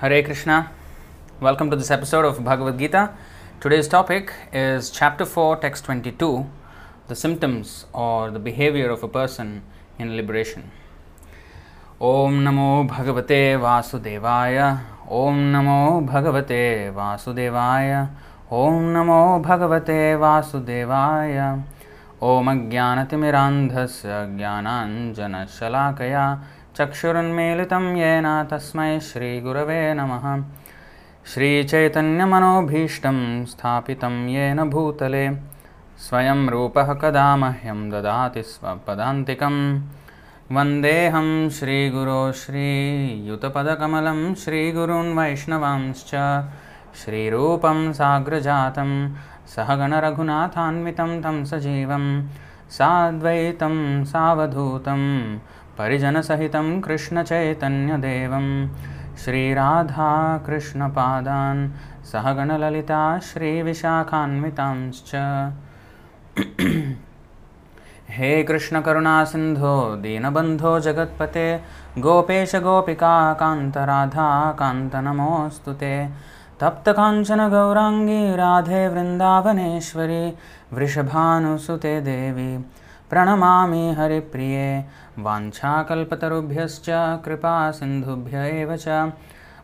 Hare Krishna. Welcome to this episode of Bhagavad Gita. Today's topic is chapter 4, text 22 the symptoms or the behavior of a person in liberation. Om Namo Bhagavate Vasudevaya. Om Namo Bhagavate Vasudevaya. Om Namo Bhagavate Vasudevaya. ॐ अज्ञानतिमिरान्धस्य ज्ञानाञ्जनशलाकया चक्षुरुन्मीलितं येन तस्मै श्रीगुरवे नमः। श्रीचैतन्यमनोभीष्टं स्थापितं येन भूतले। स्वयं रूपः कदा मह्यं ददाति स्वपदान्तिकं वन्देऽहं श्रीगुरो श्रीयुतपदकमलं श्रीगुरून् वैष्णवांश्च। श्रीरूपं साग्रजातं सहगणरघुनाथान्वितं तं सजीवं। साद्वैतं सावधूतं परिजनसहितं कृष्णचैतन्यदेवं श्रीराधाकृष्णपादान् सहगणललिता श्रीविशाखान्वितांश्च। हे कृष्णकरुणासिन्धो दीनबन्धो जगत्पते गोपेश गोपिका कान्तराधा कान्तनमोऽस्तु ते। तप्तकाञ्चन गौराङ्गी राधे वृन्दावनेश्वरी वृषभानुसुते देवी प्रणमामि हरिप्रिये। वाञ्छाकल्पतरुभ्यश्च कृपा सिन्धुभ्य एव च।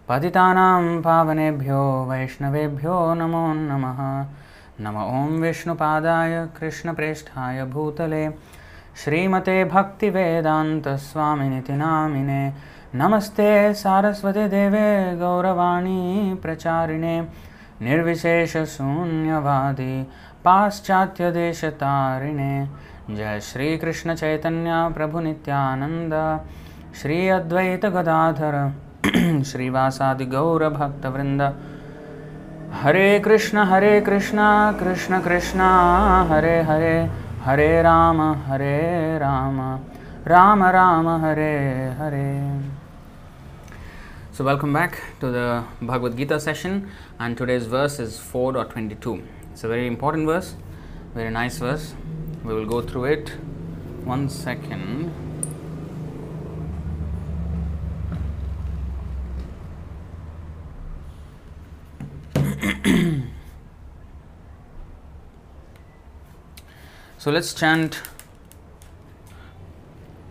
पतितानां पावनेभ्यो, वैष्णवेभ्यो, नमो नमः। नम ॐ विष्णुपादाय, कृष्णप्रेष्ठाय भूतले। श्रीमते भक्तिवेदान्तस्वामिनिति नामिने। नमस्ते सारस्वतीदेवे गौरवाणी प्रचारिणे। निर्विशेषशून्यवादी पाश्चात्यदेशतारिणे जय श्री कृष्ण चैतन्य प्रभु नित्यानंद श्री अद्वैत गदाधर, श्रीवासादि गौर भक्त वृंद हरे कृष्ण हरे कृष्ण कृष्ण कृष्ण, हरे हरे हरे राम हरे राम राम राम, हरे हरे। So welcome back to the Bhagavad Gita session and today's verse is four dot twenty two it's a very important verse very nice verse We will go through it. One second. so, let's chant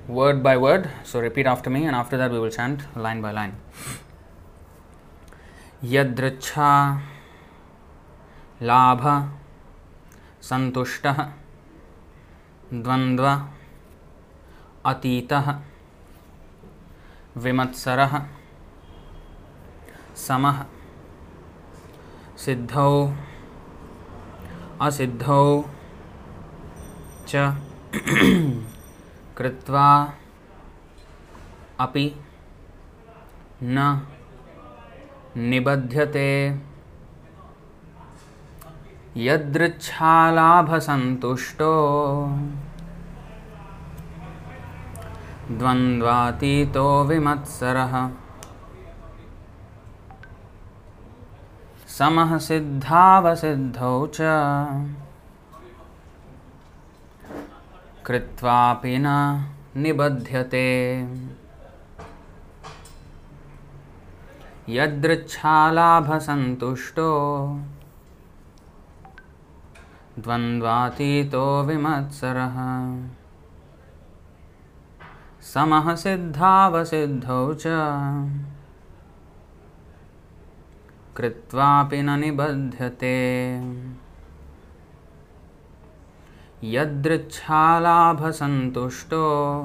word by word. So, repeat after me, and after that, we will chant line by line. यदृच्छा लाभ सन्तुष्टः द्वन्द्व अतीतः विमत्सरः समः सिद्धौ असिद्धौ च कृत्वा अपि न निबध्यते। यदृच्छालाभसन्तुष्टो द्वन्द्वातीतो विमत्सरः। समः सिद्धावसिद्धौ च। कृत्वापि न निबध्यते। यदृच्छालाभसन्तुष्टो द्वन्द्वातीतो विमत्सरः। समः सिद्धावसिद्धौ च। कृत्वापि न निबध्यते। यदृच्छालाभसन्तुष्टो।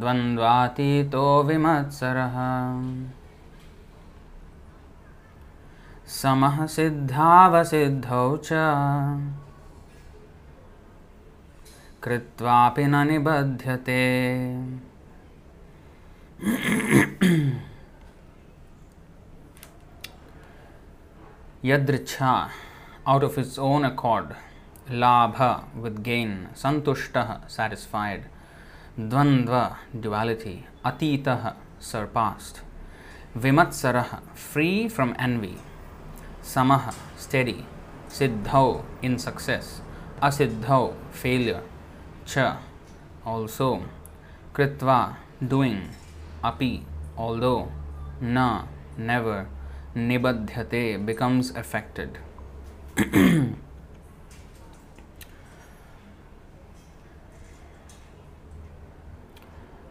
द्वन्द्वातीतो विमत्सरः। समह सिद्धावसिद्धौ न निबध्यते। यदृच्छा out of its own accord लाभ विद गेन संतुष्ट सैटिस्फाइड द्वंद्व ड्युअलिटी अतीत surpassed विमत्सर free from envy samah, steady, siddhau, in success, asiddhau, failure, cha, also, kritva, doing, api, although na, never, nibadhyate becomes affected.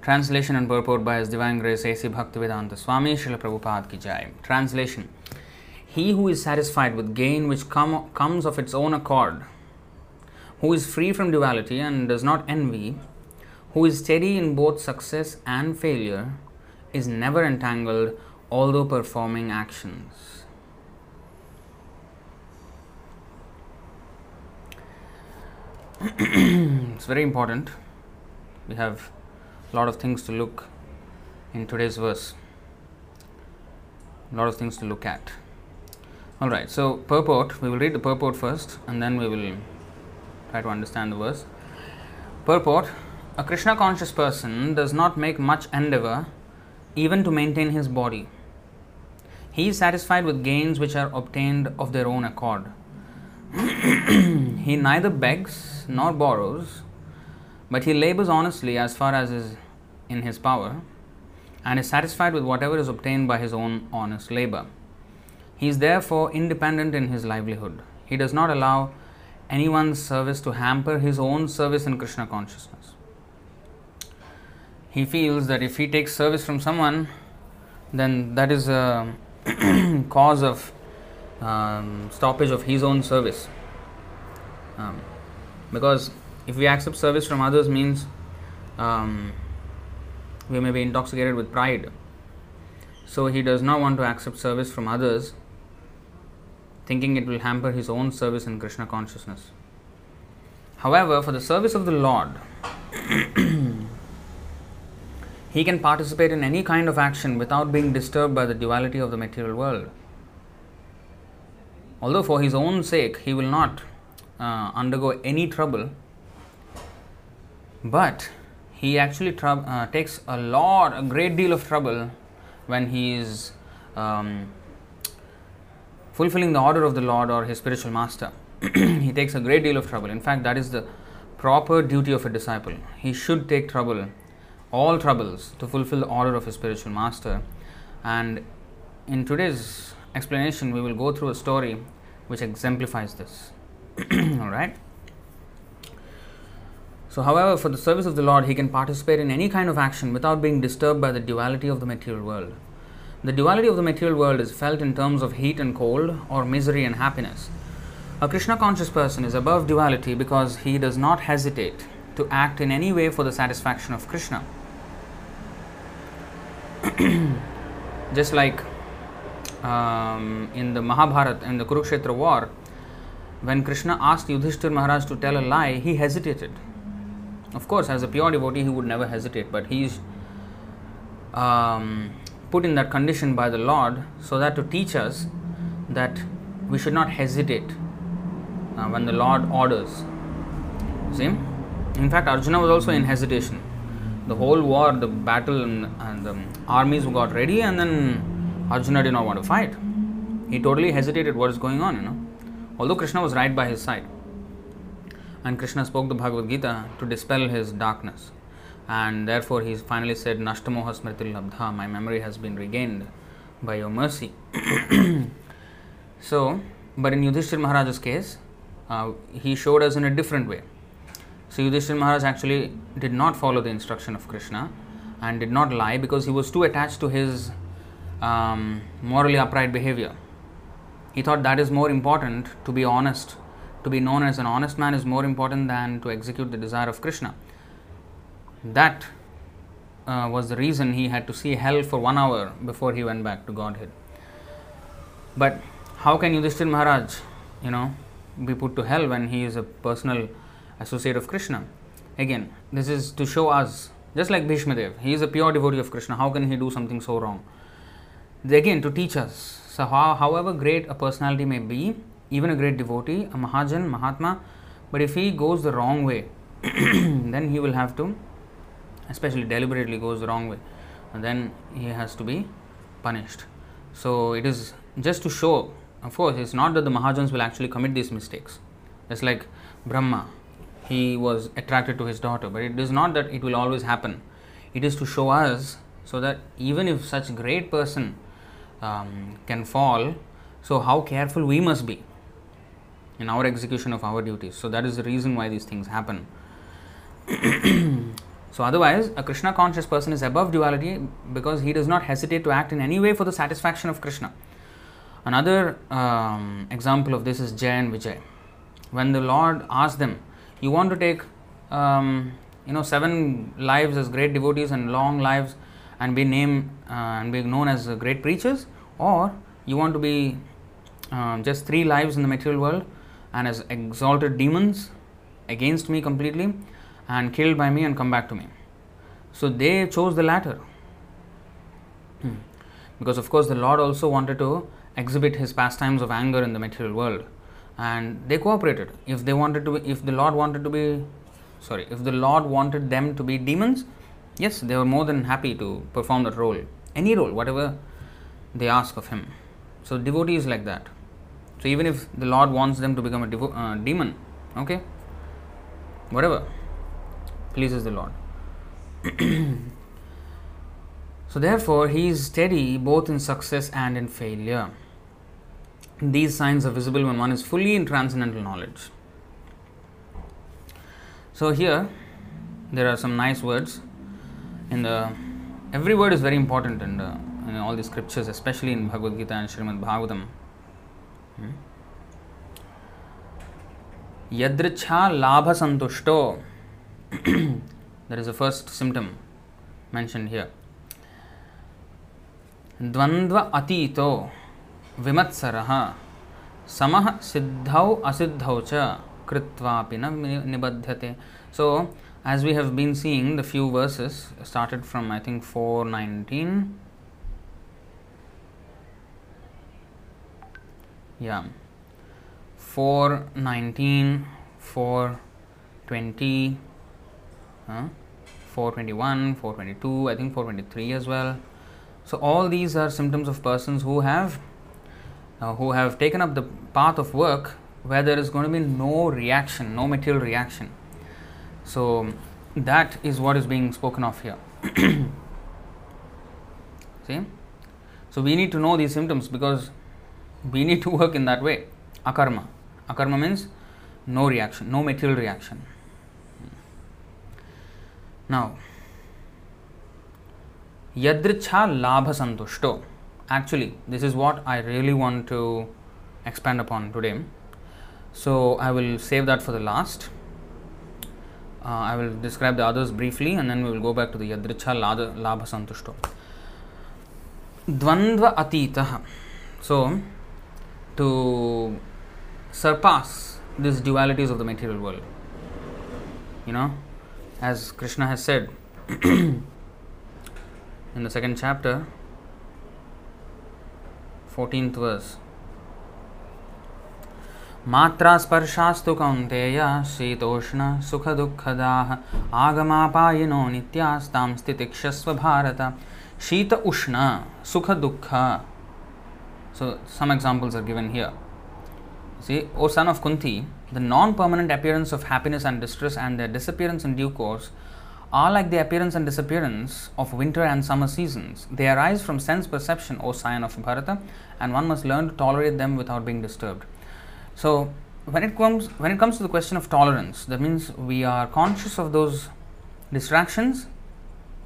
Translation and purport by His Divine Grace A.C. Bhaktivedanta Swami Srila Prabhupada Ki Jai. Translation He who is satisfied with gain which come, comes of its own accord, who is free from duality and does not envy, who is steady in both success and failure, is never entangled although performing actions. it's very important. We have a lot of things to look in today's verse. A lot of things to look at. All right, so purport, we will read the purport first and then we will try to understand the verse. Purport A Krishna conscious person does not make much endeavor even to maintain his body. He is satisfied with gains which are obtained of their own accord. he neither begs nor borrows, but he labors honestly as far as is in his power and is satisfied with whatever is obtained by his own honest labor. He is therefore independent in his livelihood. He does not allow anyone's service to hamper his own service in Krishna consciousness. He feels that if he takes service from someone, then that is a cause of um, stoppage of his own service. Um, because if we accept service from others means um, we may be intoxicated with pride. So he does not want to accept service from others, thinking it will hamper his own service in Krishna consciousness. However, for the service of the Lord, he can participate in any kind of action without being disturbed by the duality of the material world. Although for his own sake he will not uh, undergo any trouble, but he actually trou- uh, takes a lot, a great deal of trouble when he is um, fulfilling the order of the Lord or his spiritual master. he takes a great deal of trouble. In fact, that is the proper duty of a disciple. He should take trouble, all troubles, to fulfill the order of his spiritual master. And in today's explanation, we will go through a story which exemplifies this. all right. So, however, for the service of the Lord, he can participate in any kind of action without being disturbed by the duality of the material world. The duality of the material world is felt in terms of heat and cold, or misery and happiness. A Krishna conscious person is above duality because he does not hesitate to act in any way for the satisfaction of Krishna. Just like um, in the Mahabharata, in the Kurukshetra war, when Krishna asked Yudhishthir Maharaj to tell a lie, he hesitated. Of course, as a pure devotee, he would never hesitate, but he is um, put in that condition by the Lord so that to teach us that we should not hesitate uh, when the Lord orders. See? In fact, Arjuna was also in hesitation. The whole war, the battle, and, and the armies got ready, and then Arjuna did not want to fight. He totally hesitated what is going on, you know. Although Krishna was right by his side. And Krishna spoke the Bhagavad Gita to dispel his darkness. And therefore, he finally said, Nashtamoha smriti labdha, my memory has been regained by your mercy. so, but in Yudhishthir Maharaj's case, uh, he showed us in a different way. So, Yudhishthir Maharaj actually did not follow the instruction of Krishna and did not lie because he was too attached to his um, morally upright behavior. He thought that is more important to be honest. To be known as an honest man is more important than to execute the desire of Krishna. That uh, was the reason he had to see hell for one hour before he went back to Godhead. But how can Yudhishthir Maharaj, you know, be put to hell when he is a personal associate of Krishna? Again, this is to show us, just like Bhishmadev, he is a pure devotee of Krishna. How can he do something so wrong? Again, to teach us. So, how, however great a personality may be, even a great devotee, a Mahajan, Mahatma, but if he goes the wrong way, then he will have to, especially deliberately goes the wrong way, and then he has to be punished. So, it is just to show, of course, it's not that the Mahajans will actually commit these mistakes. It's like Brahma, he was attracted to his daughter, but it is not that it will always happen. It is to show us So that even if such great person um, can fall, so how careful we must be in our execution of our duties. So that is the reason why these things happen. so otherwise, a Krishna conscious person is above duality because he does not hesitate to act in any way for the satisfaction of Krishna. Another um, example of this is Jay and Vijay. When the Lord asked them, "You want to take, um, you know, seven lives as great devotees and long lives, and be named uh, and be known as great preachers, or you want to be uh, just three lives in the material world and as exalted demons against me completely and killed by me and come back to me?" So they chose the latter. Hmm. Because of course the Lord also wanted to exhibit his pastimes of anger in the material world and they cooperated if they wanted to be, if the lord wanted to be sorry if the lord wanted them to be demons yes they were more than happy to perform that role any role whatever they ask of him so devotee is like that so even if the lord wants them to become a devo- uh, demon okay whatever pleases the lord so therefore he is steady both in success and in failure these signs are visible when one is fully in transcendental knowledge. So here there are some nice words in the every word is very important in, the, in all the scriptures, especially in Bhagavad Gita and Srimad Bhagavatam. Hmm? Yadricha labha santushto. That is the first symptom mentioned here. Dvandva atito विमत्सरः समः सिद्धौ असिद्धौ च कृत्वापि न निबध्यते सो as we have been seeing the few verses started from i think 419 yeah 419 420 huh? 421 422 i think 423 as well so all these are symptoms of persons who have uh, who have taken up the path of work where there is going to be no reaction, no material reaction. So that is what is being spoken of here. See? So we need to know these symptoms because we need to work in that way. Akarma. Akarma means no reaction, no material reaction. Now, yadricha labha santushto. Actually this is what i really want to expand upon today. So i will save that for the last. Uh, i will describe the others briefly and then we will go back to the yadricha labha santushto. Dvandva atita so to surpass these dualities of the material world you know as krishna has said in the second chapter 14th verse मात्रा स्पर्शास्तु कौन्तेय शीतोष्ण सुखदुःखदाः आगमापायिनो नित्यास्तां स्थितिक्षस्व भारत शीत उष्ण sukha dukkha so some examples are given here see o son of kunti the non permanent appearance of happiness and distress and their disappearance in due course are like the appearance and disappearance of winter and summer seasons. They arise from sense perception, O scion of Bharata, and one must learn to tolerate them without being disturbed. So, when it comes when it comes to the question of tolerance, that means we are conscious of those distractions.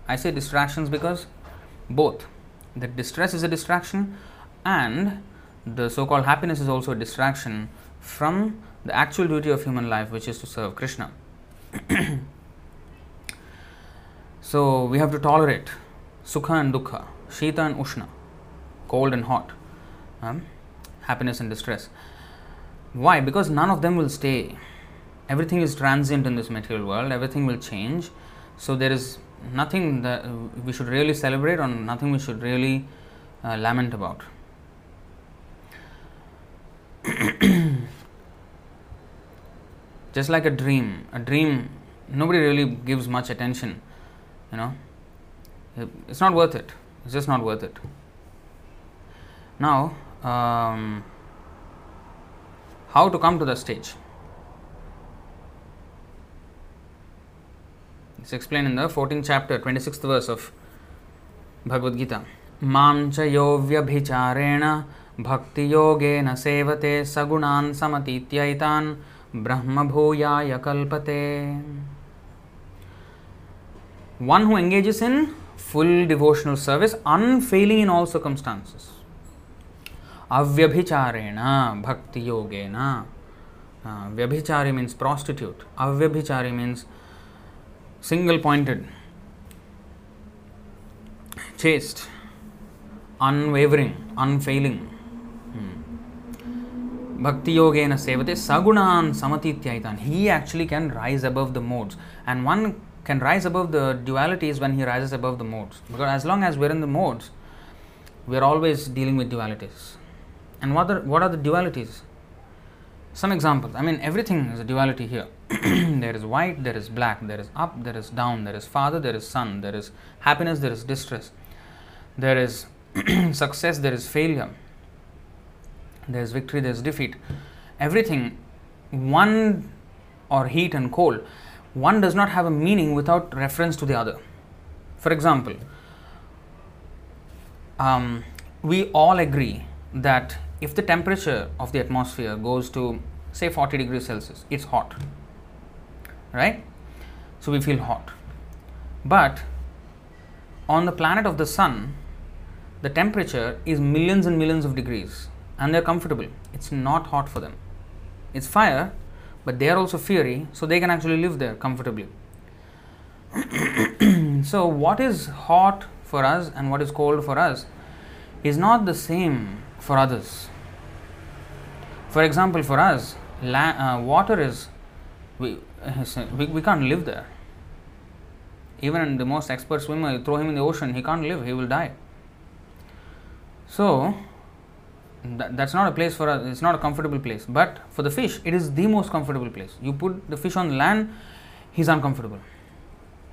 I say distractions because both the distress is a distraction and the so-called happiness is also a distraction from the actual duty of human life, which is to serve Krishna. So we have to tolerate sukha and dukkha, shita and ushna, cold and hot, um, happiness and distress. Why? Because none of them will stay. Everything is transient in this material world, everything will change. So there is nothing that we should really celebrate or nothing we should really uh, lament about. Just like a dream, a dream, nobody really gives much attention you know it's not worth it it's just not worth it now um, how to come to the stage it's explained in the 14th chapter 26th verse of Bhagavad Gita माँ च यो व्यभिचारेण भक्तियोगेन सेवते सगुणान् समतीत्यैतान् ब्रह्म भूयाय कल्पते। One who engages in full devotional service unfailing in all circumstances अव्यभिचारेण भक्ति योगेन व्यभिचारी means prostitute अव्यभिचारी means single pointed chaste unwavering unfailing Bhakti yogena sevate sagunan samatityaitan. He actually can rise above the modes. And one can rise above the dualities when he rises above the modes. Because as long as we're in the modes, we're always dealing with dualities. And what are, what are the dualities? Some examples. I mean, everything is a duality here. there is white, there is black, there is up, there is down, there is father, there is son, there is happiness, there is distress, there is success, there is failure, there is victory, there is defeat. Everything, one or heat and cold one does not have a meaning without reference to the other. For example, um, we all agree that if the temperature of the atmosphere goes to say 40 degrees Celsius, it's hot, right? So we feel hot. But on the planet of the sun, the temperature is millions and millions of degrees and they're comfortable. It's not hot for them. It's fire, but they are also fiery, so they can actually live there comfortably. so, what is hot for us and what is cold for us is not the same for others. For example, for us, la- uh, water is we, we, we can't live there. Even the most expert swimmer, you throw him in the ocean, he can't live, he will die. So, that, that's not a place for us it's not a comfortable place. But for the fish it is the most comfortable place. You put the fish on land he's uncomfortable.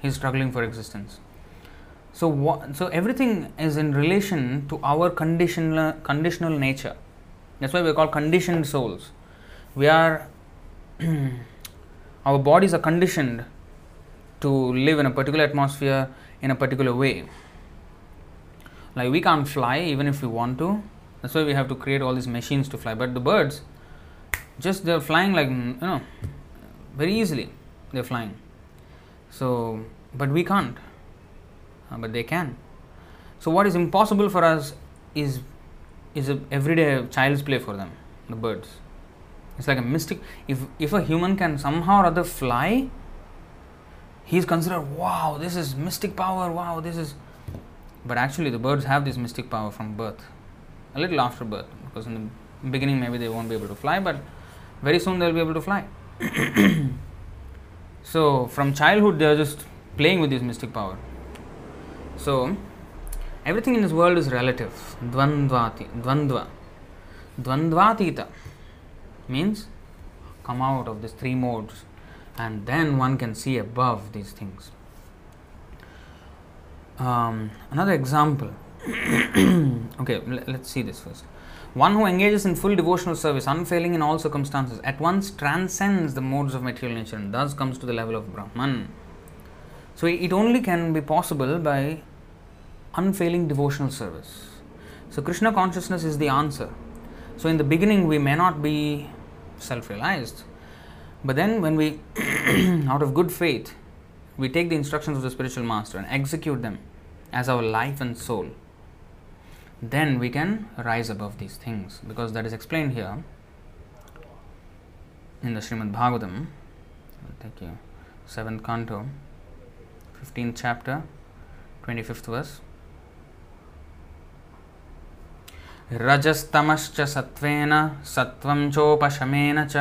He's struggling for existence. So so everything is in relation to our conditional conditional nature. That's why we are called conditioned souls. We are our bodies are conditioned to live in a particular atmosphere in a particular way. Like we can't fly even if we want to that's why we have to create all these machines to fly. But the birds, just they're flying like you know, very easily. They're flying. So, but we can't. Uh, but they can. So, what is impossible for us is is a everyday child's play for them. The birds. It's like a mystic. If if a human can somehow or other fly, he's considered wow. This is mystic power. Wow, this is. But actually, the birds have this mystic power from birth a little after birth because in the beginning maybe they won't be able to fly but very soon they'll be able to fly. So from childhood they're just playing with this mystic power. So everything in this world is relative. Dvandvati dvandva. Dvandvatita means come out of these three modes and then one can see above these things. Um, another example okay, let's see this first. One who engages in full devotional service, unfailing in all circumstances, at once transcends the modes of material nature and thus comes to the level of Brahman. So it only can be possible by unfailing devotional service. So Krishna consciousness is the answer. So in the beginning we may not be self-realized, but then when we, out of good faith, we take the instructions of the spiritual master and execute them as our life and soul, then we can rise above these things because that is explained here in the Srimad Bhagavatam. I'll take you seventh canto, fifteenth chapter, twenty fifth verse. रजस्तमश्च सत्त्वेन सत्त्वं चोपशमेन च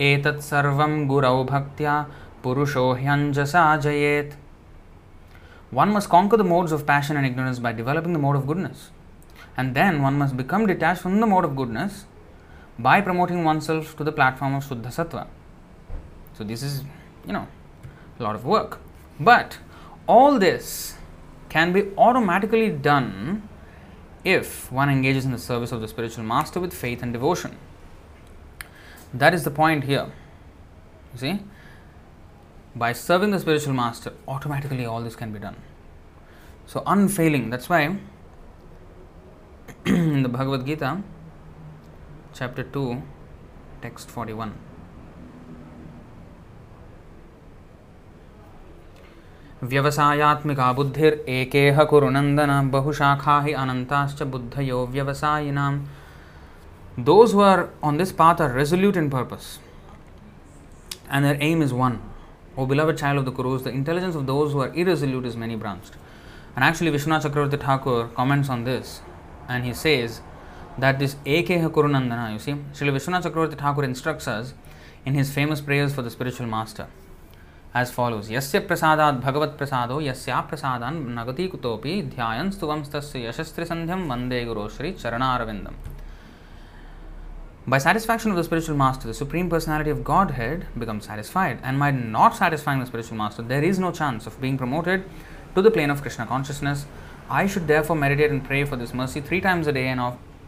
एतत् सर्वं गुरौ भक्त्या पुरुषो ह्यञ्जसा जयेत् One must conquer the modes of passion and ignorance by developing the mode of goodness and then one must become detached from the mode of goodness by promoting oneself to the platform of Shuddha Sattva. So, this is, you know, a lot of work. But all this can be automatically done if one engages in the service of the spiritual master with faith and devotion. That is the point here. You see? By serving the spiritual master, automatically all this can be done. So, unfailing. That's why in the Bhagavad Gita, chapter 2, text 41. व्यवसायात्मिका बुद्धिर एकेह कुरुनंदन बहुशाखा he अनंताश्च बुद्धयो व्यवसायिनाम those who are on this path are resolute in purpose and their aim is one o beloved child of the kurus the intelligence of those who are irresolute is many branched and actually vishwanath chakravarti thakur comments on this and he says that this ekeha kurunandana you see Srila vishwanath chakravarti thakur instructs us in his famous prayers for the spiritual master as follows यस्य प्रसादात् भगवत् प्रसादो यस्या प्रसादान् नगति कुतोपि ध्यायन् स्तुवंस्तस्य यशस्त्रिसन्ध्यं वन्दे गुरो Shri चरणारविन्दम् By satisfaction of the spiritual master, the Supreme Personality of Godhead becomes satisfied, and by not satisfying the spiritual master, there is no chance of being promoted to the plane of Krishna consciousness. I should therefore meditate and pray for this mercy three times a day and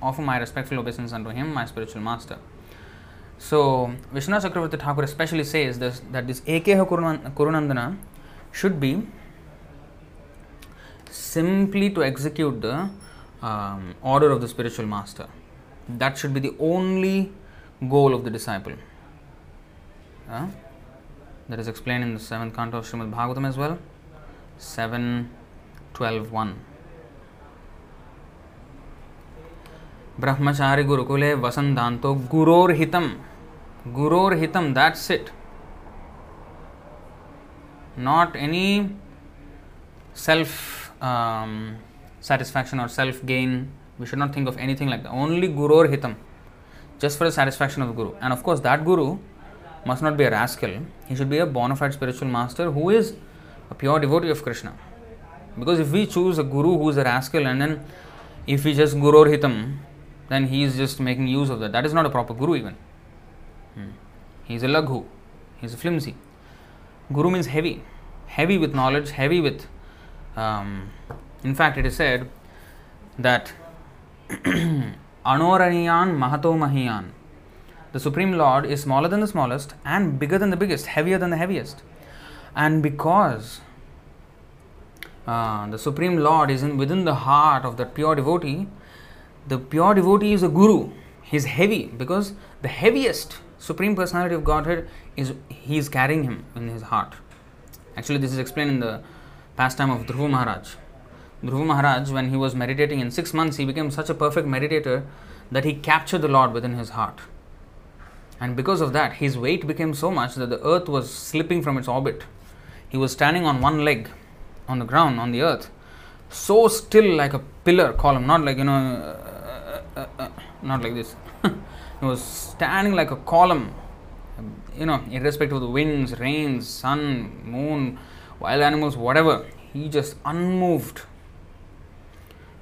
offer my respectful obeisance unto him, my spiritual master. So, Vishnu Chakravarti Thakur especially says this, that this Ekeha Kurunandana should be simply to execute the um, order of the spiritual master. That should be the only goal of the disciple. Uh, that is explained in the seventh canto of Srimad Bhagavatam as well. 7 12 1. ब्रह्मचारी गुरुकुले वसंधांतो गुरोर्तम गुरोर्तम that's it not any self satisfaction और self gain we should not think of anything like only गुरोर्तम just for the satisfaction of guru and of course that guru must not be a rascal he should be a bona fide spiritual master who is a pure devotee of Krishna because if we choose a guru who is a rascal and then if you just गुरोर्तम then he is just making use of that. That is not a proper Guru even. Hmm. He is a laghu, he is flimsy. Guru means heavy, heavy with knowledge, heavy with. Um, in fact, it is said that Anoraniyan Mahato Mahiyan, the Supreme Lord, is smaller than the smallest and bigger than the biggest, heavier than the heaviest. And because uh, the Supreme Lord is in, within the heart of the pure devotee, the pure devotee is a guru. He is heavy because the heaviest Supreme Personality of Godhead is He is carrying him in His heart. Actually, this is explained in the pastime of Dhruva Maharaj. Dhruva Maharaj, when he was meditating in six months, he became such a perfect meditator that he captured the Lord within his heart. And because of that, his weight became so much that the earth was slipping from its orbit. He was standing on one leg on the ground, on the earth, so still like a pillar column, not like, you know, uh, uh, not like this. He was standing like a column, you know, irrespective of the winds, rains, sun, moon, wild animals, whatever. He just unmoved.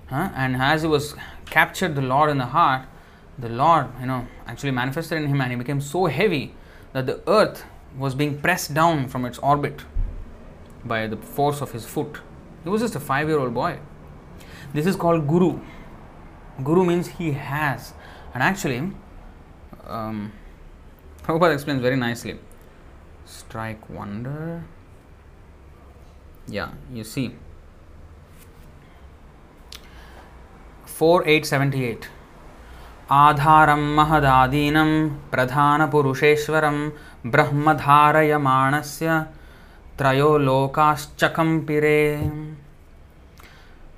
Huh? And as he was captured the Lord in the heart, the Lord, you know, actually manifested in him and he became so heavy that the earth was being pressed down from its orbit by the force of his foot. He was just a five year old boy. This is called Guru. Guru means he has. And actually, um, Prabhupada explains very nicely. Strike wonder. Yeah, you see. 4878 आधारं महदादीनं प्रधानपुरुषेश्वरं ब्रह्मधारयमाणस्य त्रयो लोकाश्चकम्पिरे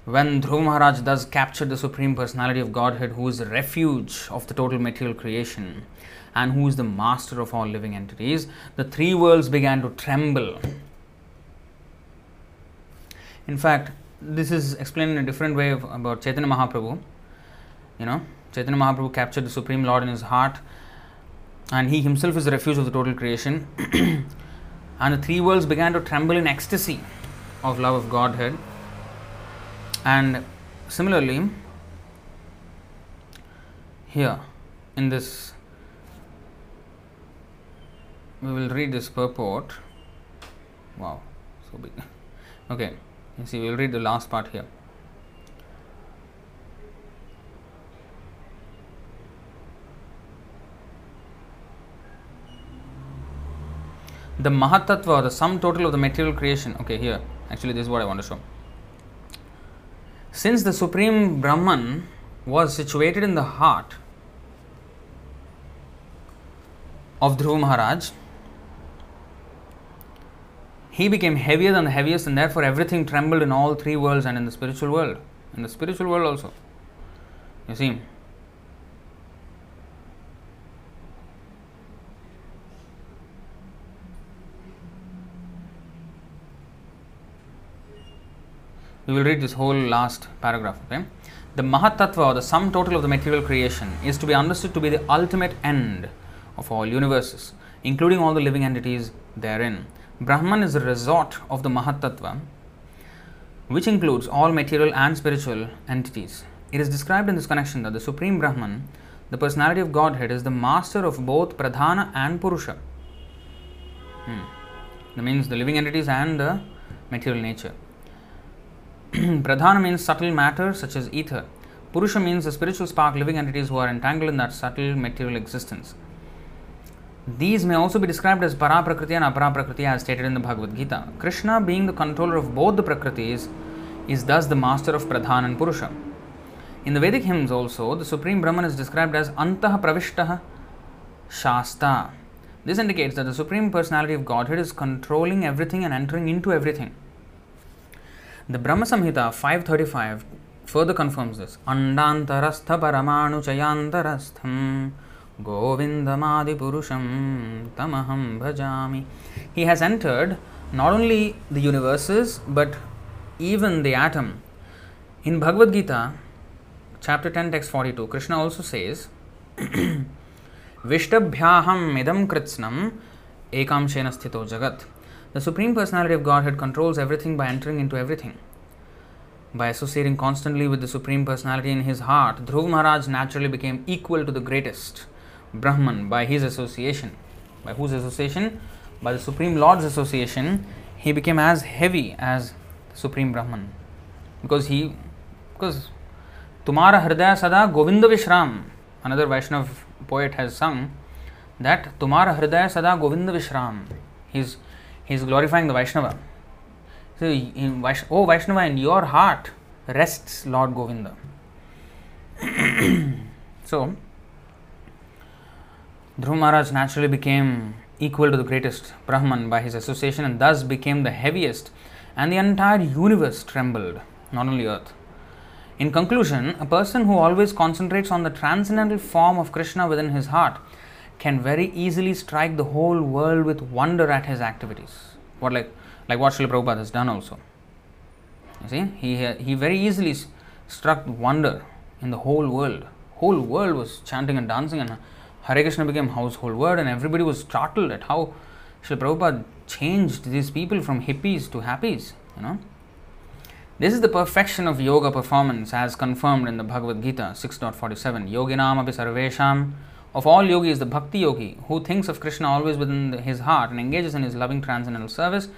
when Dhruva Maharaj thus captured the Supreme Personality of Godhead, who is the refuge of the total material creation and who is the master of all living entities, the three worlds began to tremble. In fact, this is explained in a different way about Chaitanya Mahaprabhu. You know, Chaitanya Mahaprabhu captured the Supreme Lord in his heart, and he himself is the refuge of the total creation. and the three worlds began to tremble in ecstasy of love of Godhead and similarly, here in this, we will read this purport. Wow, so big. Okay, you see, we will read the last part here. The Mahatattva, the sum total of the material creation. Okay, here, actually, this is what I want to show Since the Supreme Brahman was situated in the heart of Dhruva Maharaj, he became heavier than the heaviest, and therefore everything trembled in all three worlds and in the spiritual world. In the spiritual world also. You see. We will read this whole last paragraph. Okay? The Mahatattva, or the sum total of the material creation, is to be understood to be the ultimate end of all universes, including all the living entities therein. Brahman is the resort of the Mahatattva, which includes all material and spiritual entities. It is described in this connection that the Supreme Brahman, the personality of Godhead, is the master of both Pradhana and Purusha. Hmm. That means the living entities and the material nature. Pradhana means subtle matter such as ether. Purusha means the spiritual spark living entities who are entangled in that subtle material existence. These may also be described as para prakriti and apara prakriti as stated in the Bhagavad Gita. Krishna, being the controller of both the prakritis, is thus the master of Pradhan and Purusha. In the Vedic hymns also, the Supreme Brahman is described as Antah Pravishtaha Shasta. This indicates that the Supreme Personality of Godhead is controlling everything and entering into everything. The Brahma Samhita 535 further confirms this. Andantarastha paramanu chayantarastham govindamadi tamaham bhajami. He has entered not only the universes but even the atom. In Bhagavad Gita, chapter 10, text 42, Krishna also says, Vishtabhyaham idam kritsnam ekam shena sthito jagat. The Supreme Personality of Godhead controls everything by entering into everything. By associating constantly with the Supreme Personality in his heart, Dhruv Maharaj naturally became equal to the greatest Brahman by his association. By whose association? By the Supreme Lord's association, he became as heavy as the Supreme Brahman. Because he, because Tumara Hridaya Sada Govinda Vishram, another Vaishnav poet has sung that Tumara Hridaya Sada Govinda Vishram. He's he is glorifying the Vaishnava. So, in oh Vaishnava, in your heart rests Lord Govinda. so, Dhruv Maharaj naturally became equal to the greatest Brahman by his association and thus became the heaviest, and the entire universe trembled, not only earth. In conclusion, a person who always concentrates on the transcendental form of Krishna within his heart can very easily strike the whole world with wonder at his activities. What like like what Srila Prabhupada has done also. You see, he he very easily struck wonder in the whole world. Whole world was chanting and dancing, and Hare Krishna became household word, and everybody was startled at how Srila Prabhupada changed these people from hippies to happies. You know. This is the perfection of yoga performance as confirmed in the Bhagavad Gita 6.47. Yoginam api sarvesham of all yogis, the bhakti yogi who thinks of Krishna always within his heart and engages in his loving transcendental service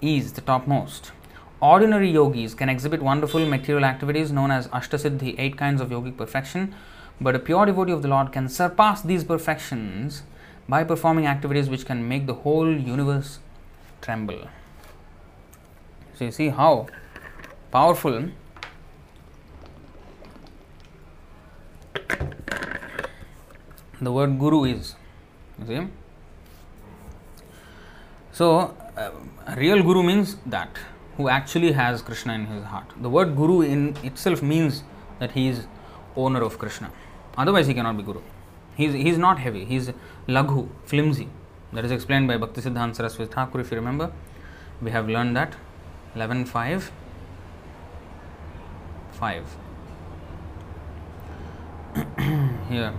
is the topmost. Ordinary yogis can exhibit wonderful material activities known as Ashtasiddhi, eight kinds of yogic perfection, but a pure devotee of the Lord can surpass these perfections by performing activities which can make the whole universe tremble. So, you see how powerful the word guru is. See? So, uh, real guru means that who actually has Krishna in his heart. The word guru in itself means that he is owner of Krishna. Otherwise, he cannot be guru. He is, he is not heavy, he is laghu, flimsy. That is explained by Bhakti Siddhanta Saraswati Thakur, if you remember. We have learned that 11 5 5 here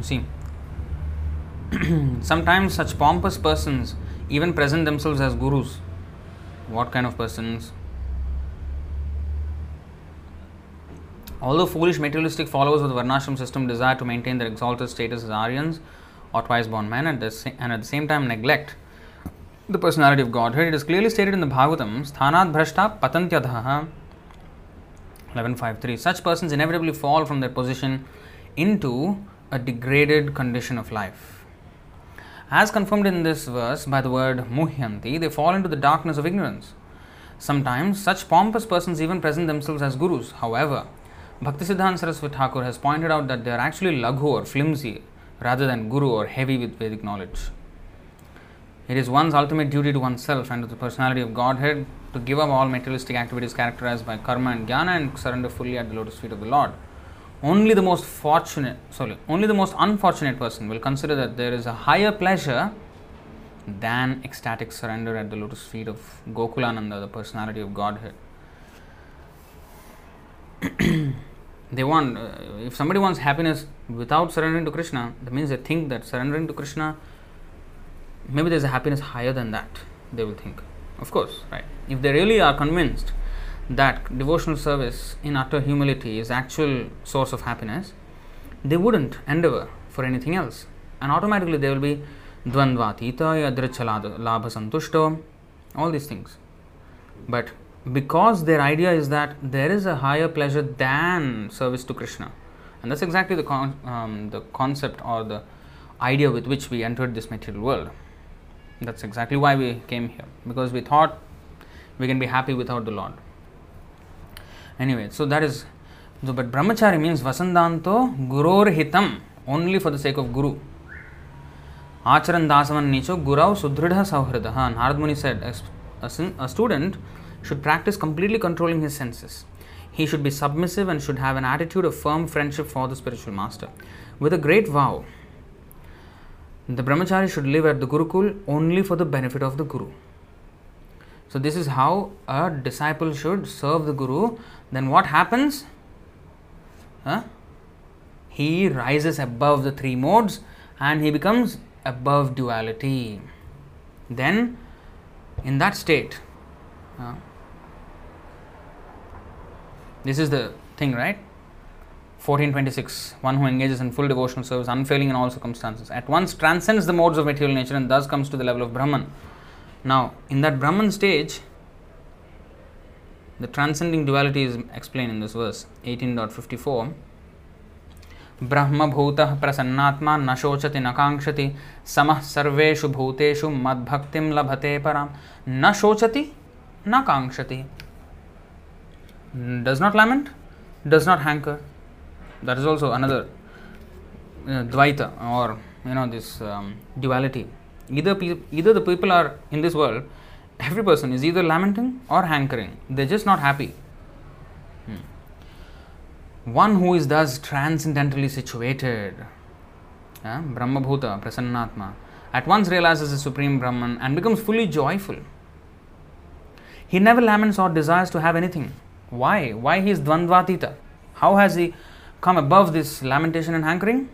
You see, sometimes such pompous persons even present themselves as gurus. What kind of persons? Although foolish materialistic followers of the Varnashram system desire to maintain their exalted status as Aryans or twice born men and, and at the same time neglect the personality of Godhead, it is clearly stated in the Bhagavatam, Sthanat Bhrashta Patantyadha 11.5.3. Such persons inevitably fall from their position into a degraded condition of life. As confirmed in this verse by the word muhyanti, they fall into the darkness of ignorance. Sometimes such pompous persons even present themselves as gurus. However, Bhaktisiddhanta Saraswati Thakur has pointed out that they are actually laghu or flimsy rather than guru or heavy with Vedic knowledge. It is one's ultimate duty to oneself and to the personality of Godhead to give up all materialistic activities characterized by karma and jnana and surrender fully at the lotus feet of the Lord. Only the most fortunate, sorry, only the most unfortunate person will consider that there is a higher pleasure than ecstatic surrender at the lotus feet of Gokulananda, the personality of Godhead. they want, uh, if somebody wants happiness without surrendering to Krishna, that means they think that surrendering to Krishna, maybe there's a happiness higher than that, they will think. Of course, right? If they really are convinced that devotional service in utter humility is actual source of happiness, they wouldn't endeavor for anything else. And automatically they will be dvandvatita, yadricha labha santushto, all these things. But because their idea is that there is a higher pleasure than service to Krishna, and that's exactly the, con- um, the concept or the idea with which we entered this material world. That's exactly why we came here, because we thought we can be happy without the Lord. Anyway, so that is, so, but brahmachari means vasandanto guror hitam, only for the sake of guru. Acharan dasavan nicho gurau sudridha sauhridaha. Narad Muni said, a, a student should practice completely controlling his senses. He should be submissive and should have an attitude of firm friendship for the spiritual master. With a great vow, the brahmachari should live at the Gurukul only for the benefit of the Guru. So, this is how a disciple should serve the Guru. Then, what happens? Huh? He rises above the three modes and he becomes above duality. Then, in that state, uh, this is the thing, right? 1426 One who engages in full devotional service, unfailing in all circumstances, at once transcends the modes of material nature and thus comes to the level of Brahman. Now, in that Brahman stage, the transcending duality is explained in this verse 18.54. ब्रह्मभूतः प्रसन्नात्मा न शोचति न काङ्क्षति समः सर्वेषु भूतेषु मद्भक्तिं लभते परां न शोचति न काङ्क्षति does not lament does not hanker that is also another uh, dvaita or you know this um, duality either pe- either the people are in this world every person is either lamenting or hankering they're just not happy hmm. one who is thus transcendentally situated uh, brahma bhuta prasannatma at once realizes the supreme brahman and becomes fully joyful he never laments or desires to have anything why why he is dvandvatita how has he come above this lamentation and hankering?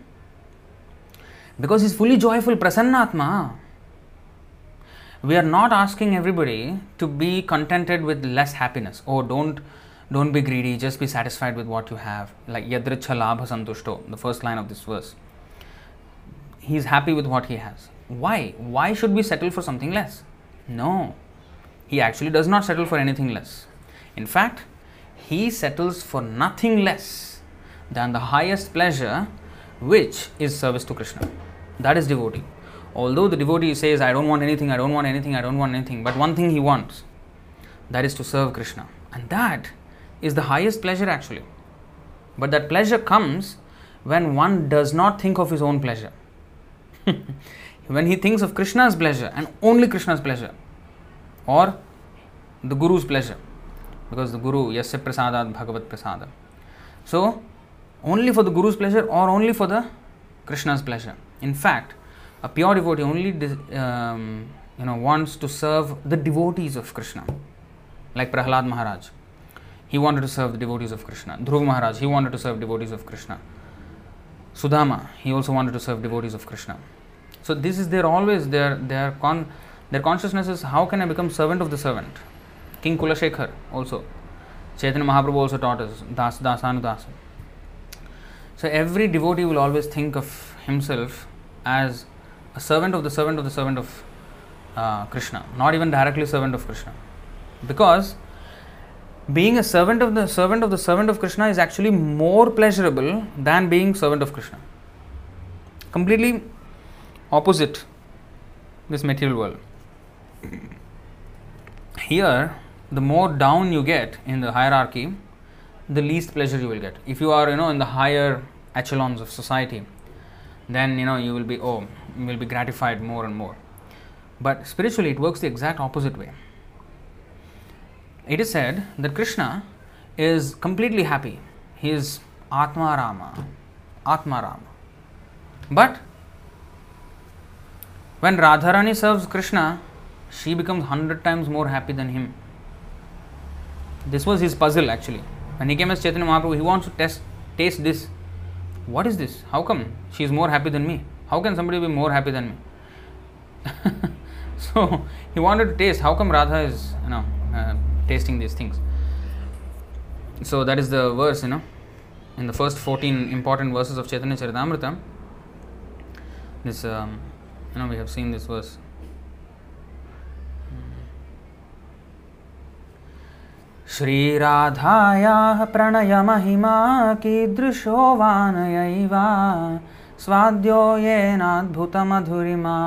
Because he's fully joyful, prasannatma. We are not asking everybody to be contented with less happiness. Oh, don't don't be greedy, just be satisfied with what you have. Like yadricha labha santushto, the first line of this verse. He's happy with what he has. Why? Why should we settle for something less? No. He actually does not settle for anything less. In fact, he settles for nothing less than the highest pleasure, which is service to Krishna. That is devotee. Although the devotee says, I don't want anything, I don't want anything, I don't want anything, but one thing he wants that is to serve Krishna. And that is the highest pleasure actually. But that pleasure comes when one does not think of his own pleasure. when he thinks of Krishna's pleasure and only Krishna's pleasure or the Guru's pleasure. Because the Guru, yasya prasadat bhagavat prasada. So, only for the Guru's pleasure or only for the Krishna's pleasure. In fact, a pure devotee only um, you know wants to serve the devotees of Krishna, like Prahlad Maharaj. He wanted to serve the devotees of Krishna. Dhruv Maharaj, he wanted to serve devotees of Krishna. Sudama, he also wanted to serve devotees of Krishna. So this is their always their their con their consciousness is how can I become servant of the servant. King Kulashekhar also. Chaitanya Mahaprabhu also taught us Das Dasanu Dasa. So every devotee will always think of himself as a servant of the servant of the servant of uh, Krishna, not even directly servant of Krishna. Because being a servant of the servant of the servant of Krishna is actually more pleasurable than being servant of Krishna. Completely opposite this material world. Here, the more down you get in the hierarchy, the least pleasure you will get. If you are, you know, in the higher echelons of society, then you know you will be oh, will be gratified more and more. But spiritually, it works the exact opposite way. It is said that Krishna is completely happy. He is Atma Rama, Atma Rama. But when Radharani serves Krishna, she becomes hundred times more happy than him. This was his puzzle actually. When he came as Chaitanya Mahaprabhu, he wants to test, taste this. What is this? How come she is more happy than me? How can somebody be more happy than me? so he wanted to taste. How come Radha is, you know, uh, tasting these things? So that is the verse, you know, in the first 14 important verses of Chaitanya Charitamrita. This, um, you know, we have seen this verse. श्रीराधायाः प्रणयमहिमा कीदृशो वानयैवा स्वाद्यो येनाद्भुतमधुरिमा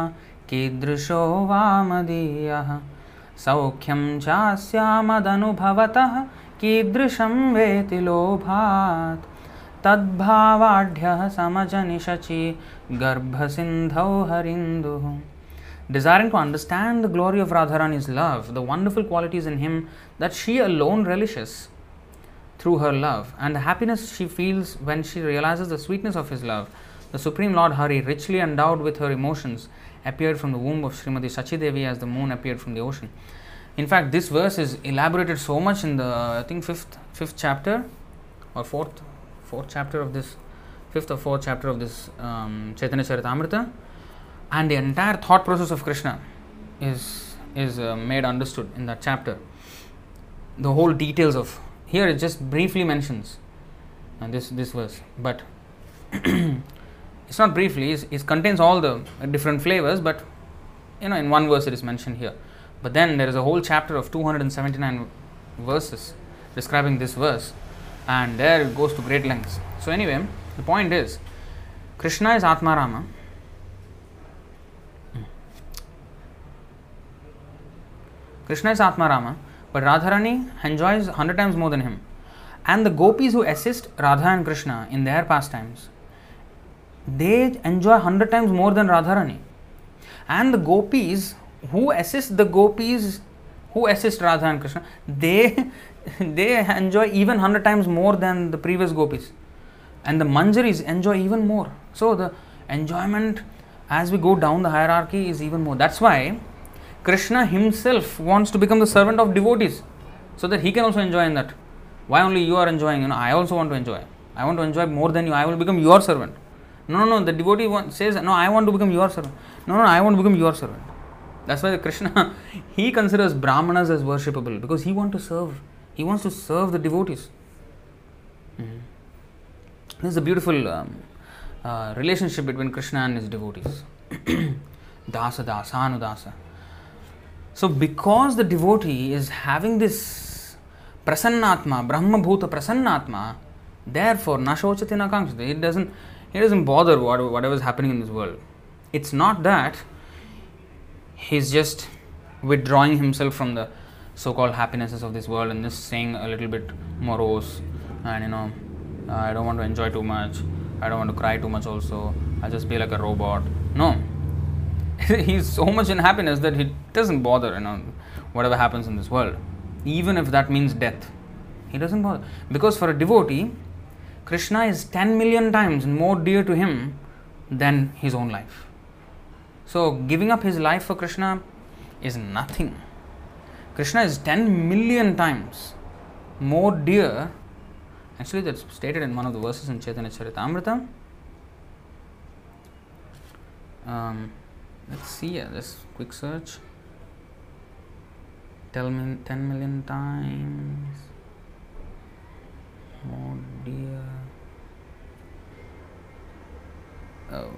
कीदृशो वा मदीयः सौख्यं चास्यामदनुभवतः कीदृशं वेति लोभात् तद्भावाढ्यः समजनिशचि गर्भसिन्धौ हरिन्दुः desiring to understand the glory of Radharani's love, the wonderful qualities in him that she alone relishes through her love, and the happiness she feels when she realizes the sweetness of his love. The Supreme Lord Hari, richly endowed with her emotions, appeared from the womb of Srimati Sachidevi as the moon appeared from the ocean. In fact, this verse is elaborated so much in the I think fifth fifth chapter or fourth fourth chapter of this fifth or fourth chapter of this um, Chaitanya Charitamrita and the entire thought process of Krishna is is uh, made understood in that chapter. The whole details of here it just briefly mentions uh, this this verse, but it's not briefly. It's, it contains all the different flavors, but you know in one verse it is mentioned here. But then there is a whole chapter of 279 verses describing this verse, and there it goes to great lengths. So anyway, the point is, Krishna is Atmarama Krishna is Atmarama, but Radharani enjoys 100 times more than him. And the gopis who assist Radha and Krishna in their pastimes, they enjoy 100 times more than Radharani. And the gopis who assist the gopis who assist Radha and Krishna, they they enjoy even 100 times more than the previous gopis. And the manjaris enjoy even more. So the enjoyment as we go down the hierarchy is even more. That's why Krishna himself wants to become the servant of devotees so that he can also enjoy in that. Why only you are enjoying? You know, I also want to enjoy. I want to enjoy more than you. I will become your servant. No, no. The devotee says, No, I want to become your servant. No, no, I want to become your servant. That's why Krishna he considers Brahmanas as worshipable because he wants to serve. He wants to serve the devotees. Mm-hmm. This is a beautiful um, uh, relationship between Krishna and his devotees. dasa dasa anudasa. So, because the devotee is having this prasannatma, Brahma Bhuta prasannatma, therefore nashochati nakamshati, it doesn't it doesn't bother what, whatever is happening in this world. It's not that he's just withdrawing himself from the so-called happinesses of this world and just saying a little bit morose and you know I don't want to enjoy too much, I don't want to cry too much also, I'll just be like a robot. No, he's so much in happiness that he doesn't bother, you know, whatever happens in this world, even if that means death. He doesn't bother. Because for a devotee, Krishna is 10 million times more dear to him than his own life. So, giving up his life for Krishna is nothing. Krishna is 10 million times more dear. Actually, that's stated in one of the verses in Chaitanya Charitamrita. Um, let's see yeah just quick search tell me 10 million times more dear oh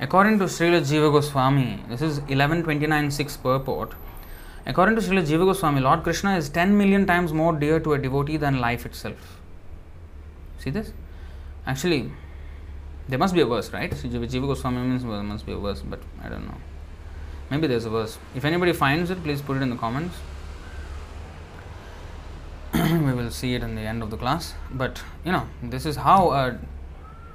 According to Srila Jiva Goswami, this is 1129.6 purport. According to Srila Jiva Goswami, Lord Krishna is 10 million times more dear to a devotee than life itself. See this? Actually, there must be a verse, right? Jiva Goswami means there must be a verse, but I don't know. Maybe there's a verse. If anybody finds it, please put it in the comments. we will see it in the end of the class. But you know, this is how a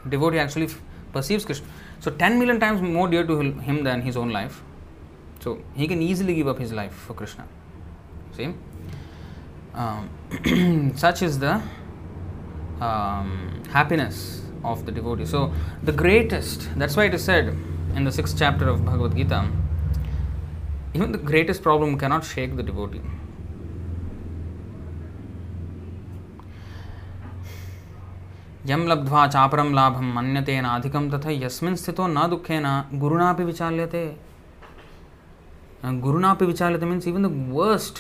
devotee actually f- perceives Krishna. So, 10 million times more dear to him than his own life. So, he can easily give up his life for Krishna. See? Um, such is the um, happiness of the devotee. So, the greatest, that's why it is said in the sixth chapter of Bhagavad Gita, even the greatest problem cannot shake the devotee. यम लब्ध्वा चापरम लाभम मन्यतेन अधिकम तथा यस्मिन स्थितो न दुखेन गुरुना भी विचाल्यते गुरुना भी विचाल्यते means even the worst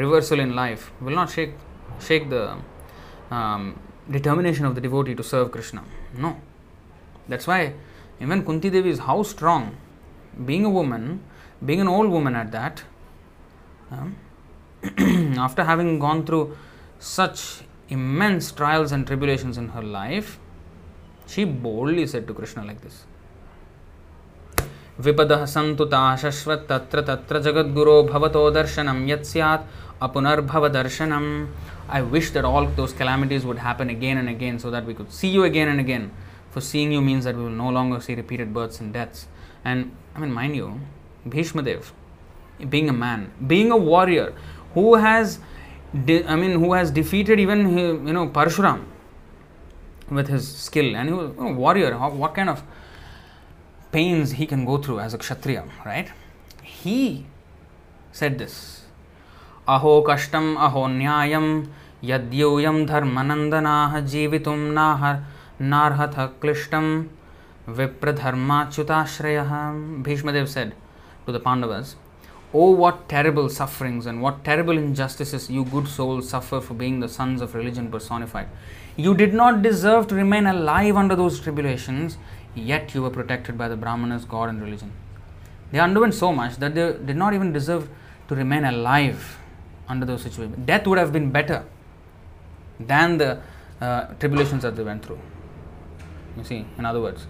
reversal in life will not shake shake the determination of the devotee to serve Krishna no that's why even Kunti Devi is how strong being a women being an old women at that after having gone through such immense trials and tribulations in her life, she boldly said to Krishna like this. विपदः सन्तुता शश्वत् तत्र तत्र जगद्गुरो भवतो दर्शनं यत् स्यात् अपुनर्भवदर्शनम् I wish that all those calamities would happen again and again so that we could see you again and again. For seeing you means that we will no longer see repeated births and deaths. And I mean, mind you, Bhishma Dev, being a man, being a warrior who has de- Defeated even you know Parshuram with his skill, and he was a warrior. How, what kind of pains he can go through as a kshatriya, right? He said this. अहो कष्टम अहो न्यायम यद्यूयम धर्मनंदनाः जीवितुम Nahar नार्हथ क्लिष्टम विप्रधर्माच्युताश्रयः Bhishmadev said to the Pandavas, Oh, what terrible sufferings and what terrible injustices you good souls suffer for being the sons of religion personified. You did not deserve to remain alive under those tribulations, yet you were protected by the Brahmanas, God, and religion. They underwent so much that they did not even deserve to remain alive under those situations. Death would have been better than the uh, tribulations that they went through. You see, in other words.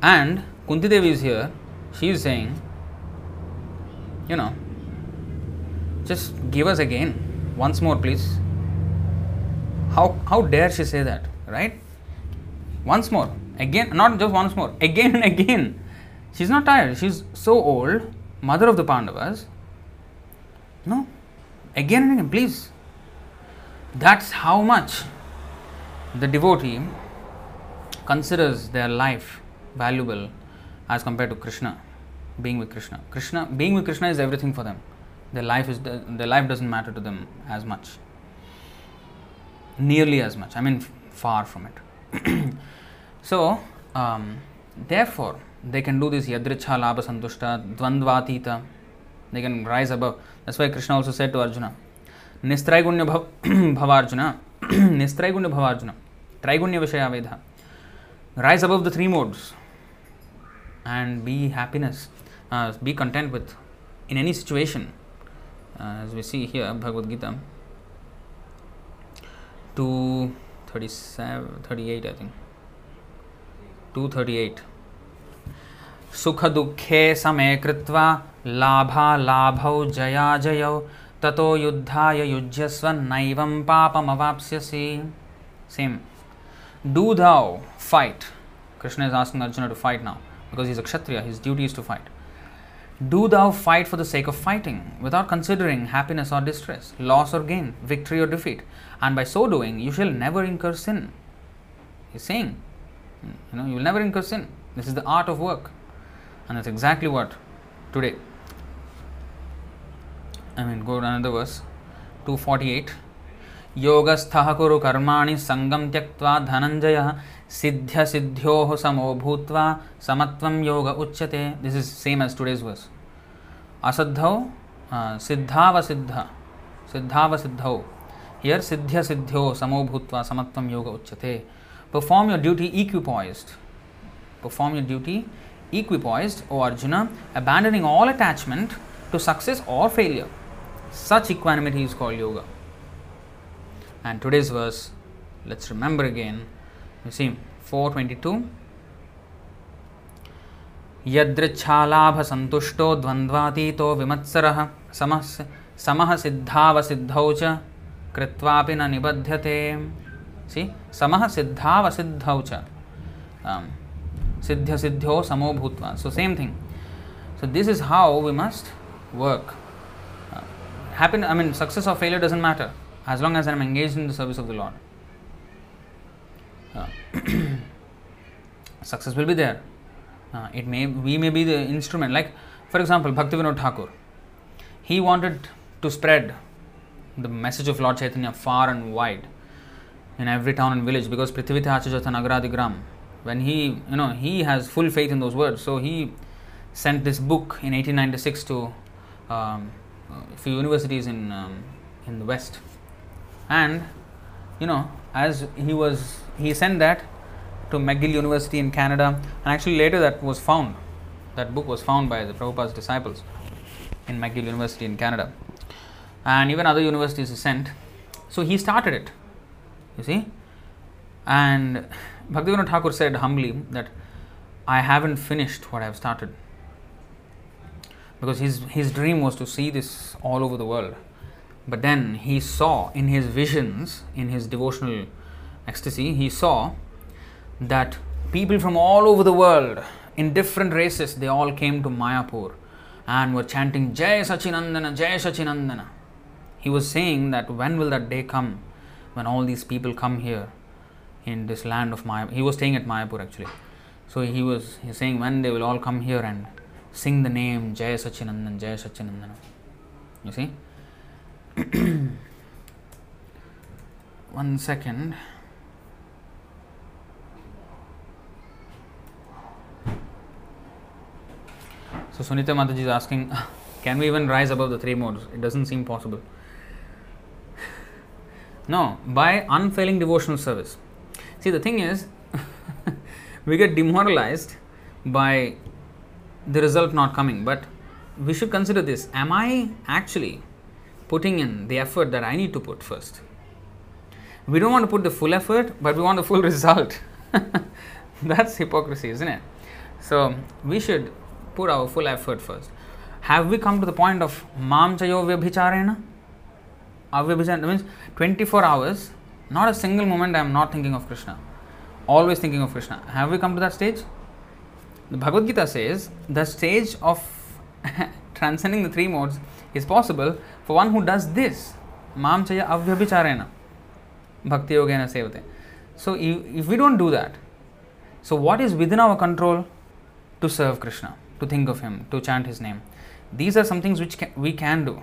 And Kunti Devi is here, she is saying, you know, just give us again, once more, please. How, how dare she say that, right? Once more, again, not just once more, again and again. She's not tired, she's so old, mother of the Pandavas. No, again and again, please. That's how much the devotee considers their life valuable as compared to Krishna being with Krishna. Krishna being with Krishna is everything for them. Their life is their life doesn't matter to them as much. Nearly as much. I mean far from it. so um, therefore they can do this yadricha labha santushta dvandvatita. They can rise above. That's why Krishna also said to Arjuna, Nistraigunya bhavarjuna, Nistraigunya bhavarjuna, Traigunya vishaya vedha. Rise above the three modes and be happiness uh, be content with in any situation. Uh, as we see here, Bhagavad Gita 237, 38, I think. 238. सुख दुखे समे कृत्वा लाभा लाभौ जया जयौ ततो युद्धाय युज्यस्व नैवं पापमवाप्स्यसि same do thou fight krishna is asking arjuna to fight now because he's a kshatriya his duty is to fight do thou fight for the sake of fighting, without considering happiness or distress, loss or gain, victory or defeat, and by so doing you shall never incur sin. He's saying, you know, you will never incur sin. This is the art of work. And that's exactly what today. I mean, go to another verse, 248. योगस्थः कुरु कर्माणि सङ्गं त्यक्त्वा धनञ्जयः सिद्ध्य सिद्ध्योः समो भूत्वा समत्वं योग उच्यते this is same as today's verse असिद्धौ सिद्धावसिद्ध, सिद्धावसिद्धौ। हियर सिद्ध्य सिद्ध्यो समो भूत्वा समत्वम योग उच्यते। Perform your duty equipoised perform your duty equipoised O Arjuna abandoning all attachment to success or failure such equanimity is called yoga and today's verse let's remember again you see 422 यदृच्छालाभसन्तुष्टो द्वन्द्वातीतो विमत्सरः। समः समः सिद्धावसिद्धौ च कृत्वापि न निबध्यते। सि, समः सिद्धावसिद्धौ च। सिद्ध्यसिद्ध्यो समो भूत्वा। So same thing so this is how we must work happen I mean success of failure doesn't matter as long as I am engage in the service of the Lord success will be there uh, it may we may be the instrument. Like for example bhaktivinoda thakur. He wanted to spread the message of lord chaitanya far and wide in every town and village because prithivita achajata nagaradigram when he you know he has full faith in those words. So he sent this book in 1896 to um, a few universities in um, in the west. And you know as he was he sent that to McGill University in Canada, and actually later that was found. That book was found by the Prabhupada's disciples in McGill University in Canada, and even other universities he sent. So he started it, you see, and Bhaktivinoda Thakur said humbly that I haven't finished what I have started because his his dream was to see this all over the world. But then he saw in his visions, in his devotional ecstasy, he saw that people from all over the world in different races they all came to Mayapur and were chanting Jai Sachinandana, Jai Sachinandana. He was saying that when will that day come when all these people come here in this land of Mayapur? He was staying at Mayapur actually. So he was saying when they will all come here and sing the name Jai Sachinandana, Jai Sachinandana. You see? One second. So Sunita Mataji is asking, can we even rise above the three modes? It doesn't seem possible. No, by unfailing devotional service. See, the thing is, we get demoralized by the result not coming, but we should consider this Am I actually putting in the effort that I need to put first? We don't want to put the full effort, but we want the full result. That's hypocrisy, isn't it? So, we should put our full effort first. Have we come to the point of mam chayo vyabhicharena? Avyabhicharena means 24 hours, not a single moment I am not thinking of Krishna. Always thinking of Krishna. Have we come to that stage? The Bhagavad Gita says the stage of transcending the three modes is possible for one who does this. Mam chaya avyabhicharena. Bhakti yogena sevate. So if, if we don't do that, so what is within our control to serve Krishna? To think of Him, to chant His name. These are some things which can, we can do.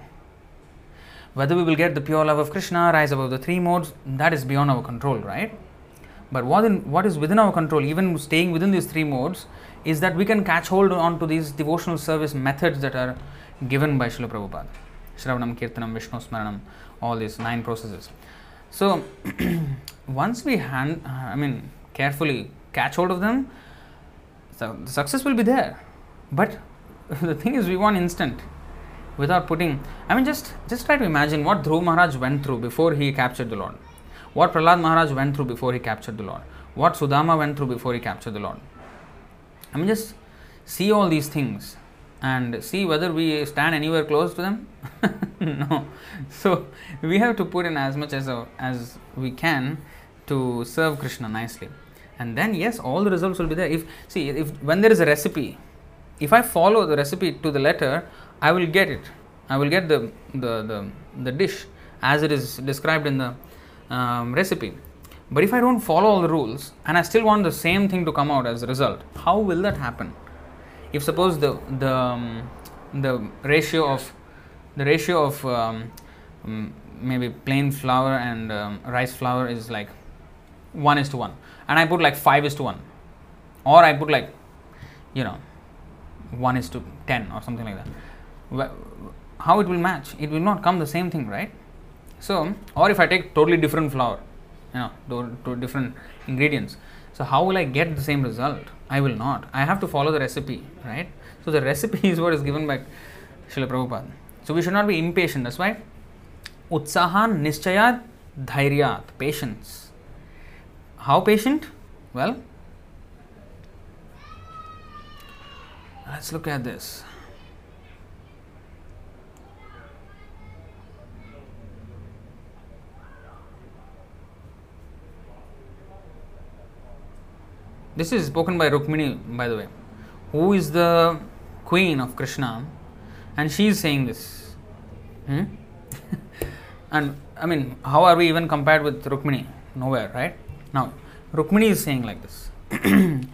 Whether we will get the pure love of Krishna, rise above the three modes, that is beyond our control, right? But what, in, what is within our control, even staying within these three modes, is that we can catch hold on to these devotional service methods that are given by Srila Prabhupada. Shravanam, Kirtanam, Vishnu Smaranam, all these nine processes. So, once we hand, uh, I mean, carefully catch hold of them, so the success will be there. But the thing is, we want instant without putting. I mean, just just try to imagine what Dhruv Maharaj went through before he captured the Lord. What Prahlad Maharaj went through before he captured the Lord. What Sudama went through before he captured the Lord. I mean, just see all these things and see whether we stand anywhere close to them. no. So we have to put in as much as uh, as we can to serve Krishna nicely, and then yes, all the results will be there. If see if when there is a recipe if I follow the recipe to the letter, I will get it. I will get the, the, the, the dish as it is described in the um, recipe. But if I don't follow all the rules and I still want the same thing to come out as a result, how will that happen? If suppose the the um, the ratio of the ratio of um, um maybe plain flour and um, rice flour is like one is to one, and I put like five is to one, or I put like you know 1 is to 10 or something like that. How it will match? It will not come the same thing right? So or if i take totally different flour you know to, different ingredients so how will i get the same result? I will not. I have to follow the recipe right? So the recipe is what is given by Srila Prabhupada. So we should not be impatient. That's why utsahan nischayat dhairyat patience. How patient? Well, let's look at this. This is spoken by Rukmini, by the way, who is the queen of Krishna, and she is saying this. Hmm? and I mean, how are we even compared with Rukmini? Nowhere, right? Now, Rukmini is saying like this.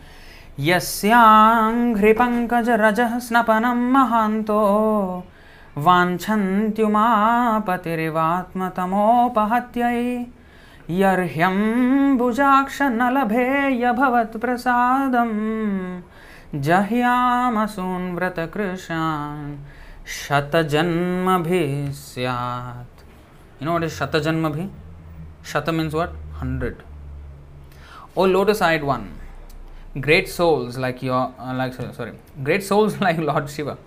यस्याङ्घ्रिपङ्कजरजः स्नपनं महान्तो, वाञ्छन्त्युमापतिरिवात्मतमोपहत्यै, यर्ह्यं भुजाक्ष न लभेयभवत्प्रसादं जह्यामसून्व्रतकृशान् भी स्यात्। यू नो व्हाट इज़ शतजन्मभि? शत means what hundred O lotus eyed one great souls like your, uh, like sorry, great souls like Lord Shiva,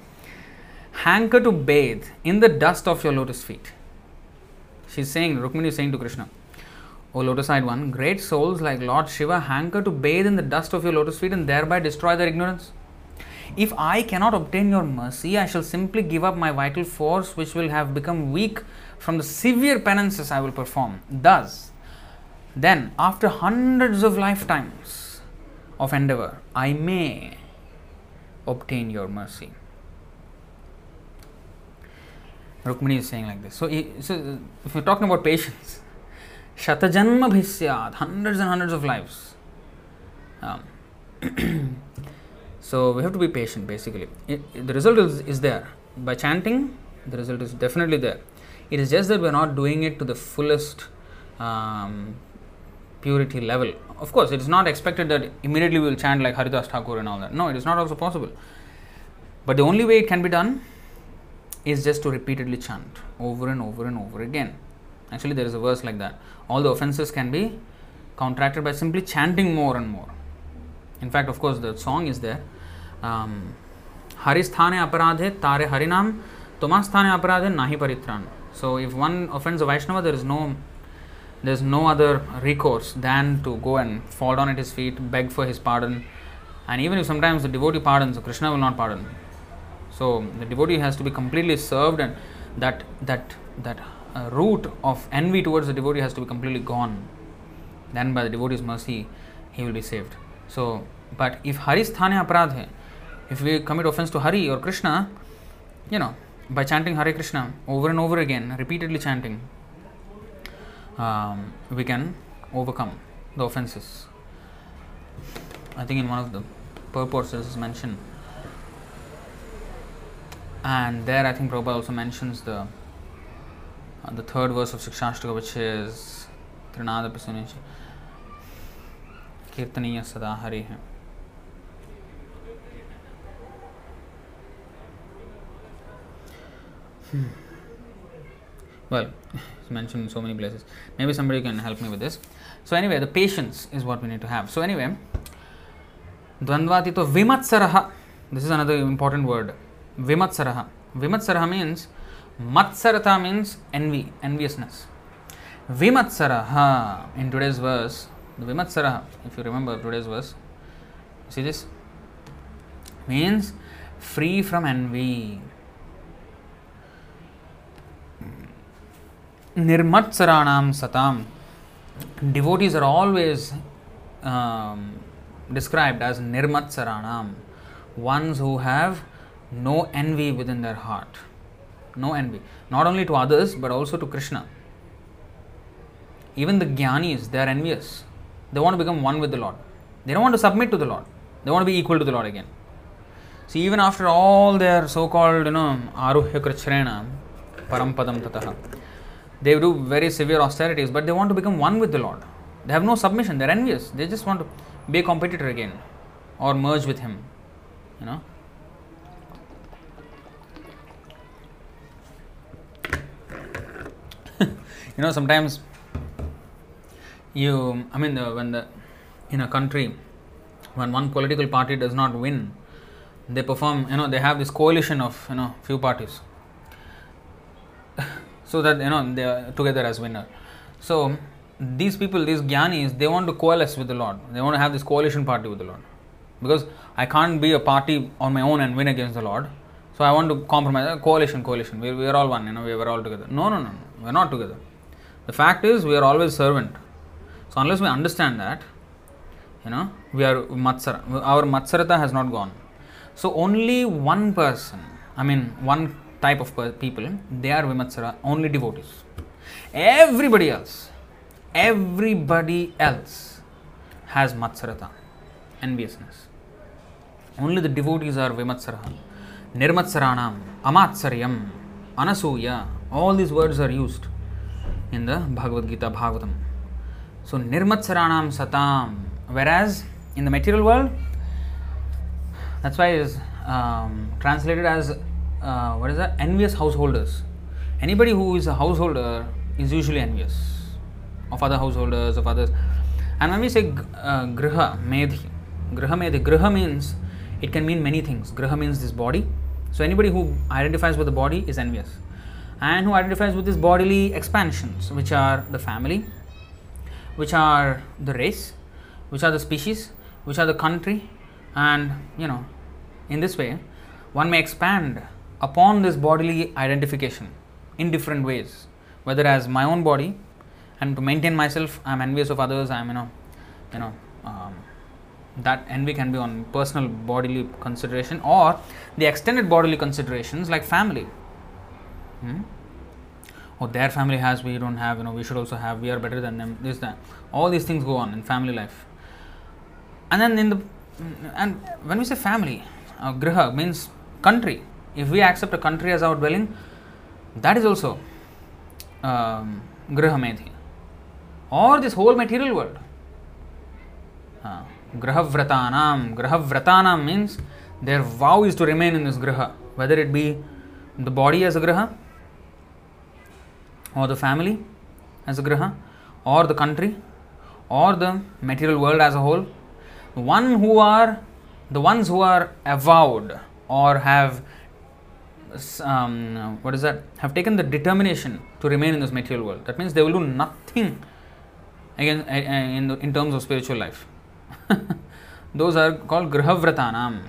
hanker to bathe in the dust of your lotus feet. She's saying, Rukmini is saying to Krishna, O lotus eyed one, great souls like Lord Shiva hanker to bathe in the dust of your lotus feet and thereby destroy their ignorance. If I cannot obtain your mercy, I shall simply give up my vital force, which will have become weak from the severe penances I will perform. Thus, then, after hundreds of lifetimes of endeavor, I may obtain your mercy. Rukmini is saying like this. So, so if you're talking about patience, Shatajanma bhisyat, hundreds and hundreds of lives. Um, so, we have to be patient basically. It, it, the result is, is there. By chanting, the result is definitely there. It is just that we are not doing it to the fullest um, purity level. Of course, it is not expected that immediately we will chant like Haridas Thakur and all that. No, it is not also possible. But the only way it can be done is just to repeatedly chant over and over and over again. Actually, there is a verse like that. All the offenses can be counteracted by simply chanting more and more. In fact, of course, the song is there. Um, Haristhane aparadhe tare harinam tomasthane aparadhe nahi paritran. So, if one offends a Vaishnava, there is no there is no other recourse than to go and fall down at his feet, beg for his pardon, and even if sometimes the devotee pardons, Krishna will not pardon. So the devotee has to be completely served, and that that that uh, root of envy towards the devotee has to be completely gone. Then by the devotee's mercy, he will be saved. So, but if Hari sthane aparadhe, if we commit offense to Hari or Krishna, you know, by chanting Hare Krishna over and over again, repeatedly chanting, um, we can overcome the offenses. I think in one of the purports is mentioned, and there I think Prabhupada also mentions the uh, the third verse of Shikshashtaka, which is Trinada Pisunichi Kirtaniya Sada Hari. Hmm. Well, it's mentioned in so many places. Maybe somebody can help me with this. So, anyway, the patience is what we need to have. So, anyway, Dvandvatito Vimatsaraha. This is another important word. Vimatsaraha. Vimatsaraha means Matsarata means envy, enviousness. Vimatsaraha in today's verse, the Vimatsaraha, if you remember today's verse, see this? Means free from envy. Nirmatsaranam satam. Devotees are always um, described as nirmatsaranam, ones who have no envy within their heart. No envy. Not only to others, but also to Krishna. Even the jnanis, they are envious. They want to become one with the Lord. They don't want to submit to the Lord. They want to be equal to the Lord again. See, even after all their so-called, you know, aruhya krichrena, parampadam tataha, they do very severe austerities, but they want to become one with the Lord. They have no submission. They're envious. They just want to be a competitor again or merge with Him. You know. you know, sometimes you, I mean, the, when the in a country, when one political party does not win, they perform. You know, they have this coalition of you know few parties so that you know they are together as winner. So these people, these jnanis, they want to coalesce with the Lord. They want to have this coalition party with the Lord. Because I can't be a party on my own and win against the Lord. So I want to compromise. Uh, coalition, coalition. We, we are all one, you know, we are all together. No, no, no, no. We are not together. The fact is, we are always servant. So unless we understand that, you know, we are matsara. Our matsarata has not gone. So only one person, I mean, one type of people, they are vimatsara, only devotees. Everybody else, everybody else has matsarata, enviousness. Only the devotees are vimatsara. Nirmatsaranam, amatsaryam, anasuya, all these words are used in the Bhagavad Gita Bhagavatam. So nirmatsaranam satam, whereas in the material world, that's why it is um, translated as uh, what is that? Envious householders. Anybody who is a householder is usually envious of other householders, of others. And when we say uh, griha, medhi, griha medhi, griha means it can mean many things. Griha means this body. So anybody who identifies with the body is envious. And who identifies with these bodily expansions, which are the family, which are the race, which are the species, which are the country, and you know, in this way, one may expand upon this bodily identification in different ways, whether as my own body, and to maintain myself, I am envious of others. I am, you know, you know, um, that envy can be on personal bodily consideration or the extended bodily considerations like family. Hmm? Oh, their family has, we don't have, you know, we should also have, we are better than them, this, that. All these things go on in family life. And then in the, and when we say family, uh, griha means country. If we accept a country as our dwelling, that is also um. Or this whole material world. Uh. Grahavratanam means their vow is to remain in this graha, whether it be the body as a graha, or the family as a graha, or the country, or the material world as a whole. One who are the ones who are avowed or have um, what is that have taken the determination to remain in this material world. That means they will do nothing again in, in terms of spiritual life. Those are called Grihavratanam.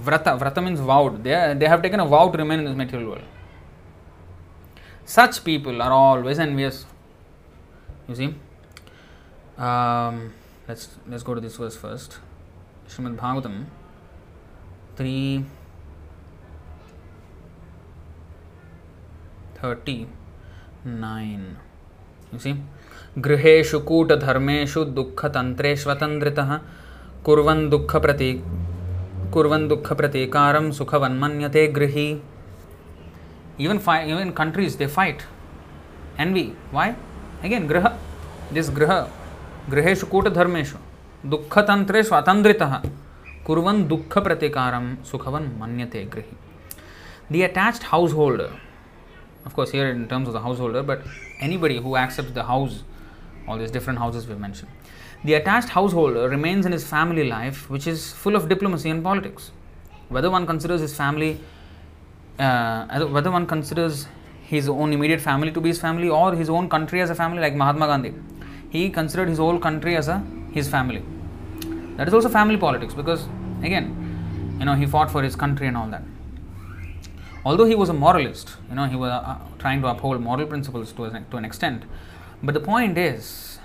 Vrata, Vrata means vowed. They, they have taken a vow to remain in this material world. Such people are always envious. You see? Um, let's let's go to this verse first. Srimad Bhagavatam 3 thirty nine सि गृहेषु कूटधर्मेषु दुःखतन्त्रे स्वतन्त्रितः कुर्वन् दुःखप्रती मनते गृह सुखवन्मन्यते गृही even countries they fight they we why again गृह दिस गृह griha. गृहेषु कूटधर्मेषु स्वतंत्र कुरुख प्रतीकार दुःखप्रतिकारं सुखवन् मन्यते the attached householder of course here in terms of the householder but anybody who accepts the house all these different houses we've mentioned. The attached householder remains in his family life, which is full of diplomacy and politics. Whether one considers his family, uh, whether one considers his own immediate family to be his family or his own country as a family, like Mahatma Gandhi, he considered his whole country as a his family. That is also family politics because again, you know, he fought for his country and all that. Although he was a moralist, you know, he was uh, trying to uphold moral principles to, a, to an extent, but the point is,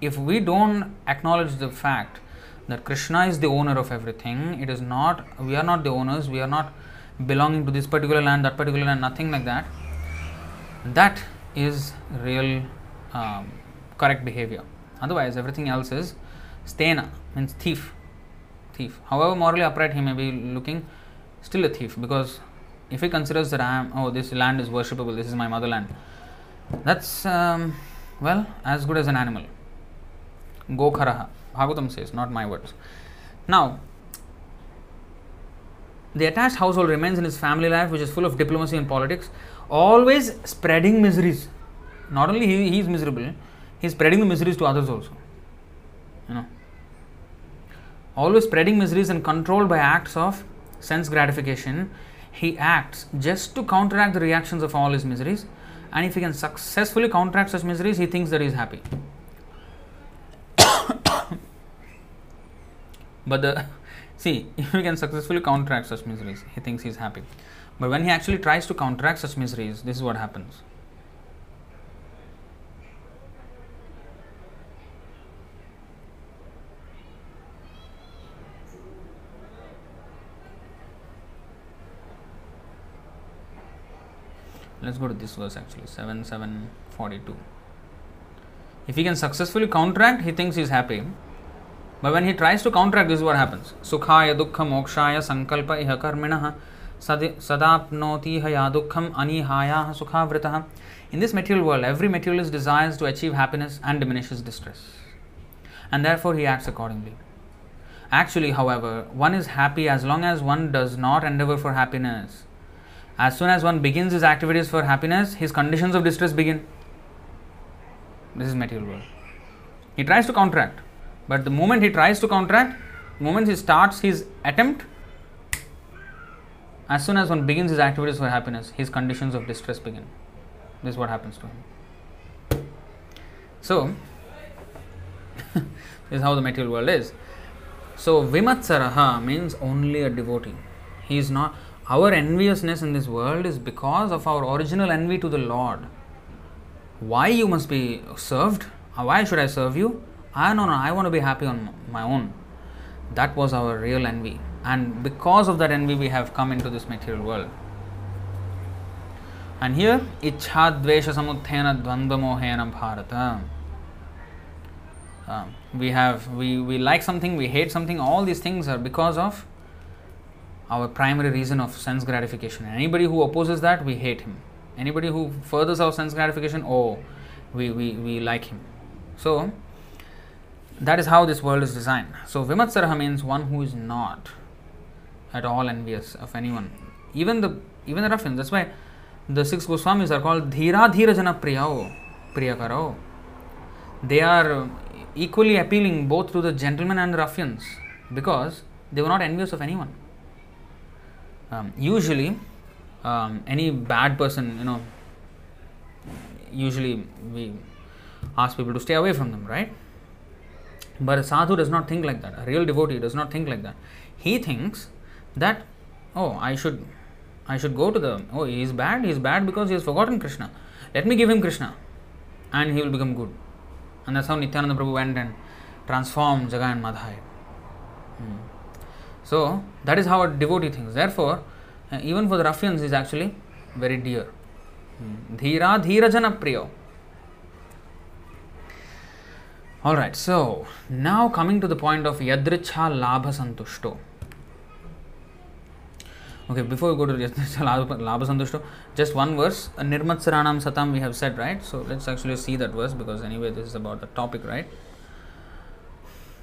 if we don't acknowledge the fact that Krishna is the owner of everything, it is not, we are not the owners, we are not belonging to this particular land, that particular land, nothing like that. That is real um, correct behavior. Otherwise, everything else is stena, means thief. Thief. However morally upright he may be looking, still a thief because if he considers that I am, oh, this land is worshipable, this is my motherland, that's, um, well, as good as an animal. Gokharaha. Bhagavatam says, not my words. Now, the attached household remains in his family life, which is full of diplomacy and politics, always spreading miseries. Not only he, he is miserable, he is spreading the miseries to others also. You know, always spreading miseries and controlled by acts of sense gratification. He acts just to counteract the reactions of all his miseries and if he can successfully counteract such miseries, he thinks that he is happy. but the see, if he can successfully counteract such miseries, he thinks he is happy. But when he actually tries to counteract such miseries, this is what happens. Let's go to this verse actually. 7 7 42 if he can successfully counteract he thinks he's happy. But when he tries to counteract this is what happens. Sukhaya dukkha mokshaya sankalpa iha karminah haya dukkham anihaya sukhavritah. In this material world every materialist desires to achieve happiness and diminishes distress. And therefore he acts accordingly. Actually however one is happy as long as one does not endeavor for happiness as soon as one begins his activities for happiness, his conditions of distress begin. This is material world. He tries to counteract, but the moment he tries to counteract, the moment he starts his attempt, as soon as one begins his activities for happiness, his conditions of distress begin. This is what happens to him. So, this is how the material world is. So, Vimatsaraha means only a devotee. He is not our enviousness in this world is because of our original envy to the Lord. Why you must be served? Why should I serve you? I no no, I want to be happy on my own. That was our real envy. And because of that envy, we have come into this material world. And here, ichha dvesha samuthena dvandva mohena bharata. Uh, we have we, we like something, we hate something, all these things are because of our primary reason of sense gratification. Anybody who opposes that, we hate him. Anybody who furthers our sense gratification, oh, we, we, we like him. So, that is how this world is designed. So, Vimatsaraha means one who is not at all envious of anyone. Even the even the ruffians. That's why the six Goswamis are called Dhira Dhira Jana Priyao, Priyakaro. They are equally appealing both to the gentlemen and the ruffians because they were not envious of anyone um, usually um, any bad person you know usually we ask people to stay away from them right? But a sadhu does not think like that. A real devotee does not think like that. He thinks that oh i should i should go to the oh he is bad he is bad because he has forgotten krishna. Let me give him krishna and he will become good. And that's how nityananda prabhu went and transformed jagai and madhai. Hmm. So that is how a devotee thinks. Therefore, uh, even for the ruffians is actually very dear. Dhira dhira jana priyo. Alright, so now coming to the point of yadricha labha santushto. Okay, before we go to yadricha labha just one verse. Nirmatsaranam satam we have said, right? So let's actually see that verse because anyway this is about the topic, right?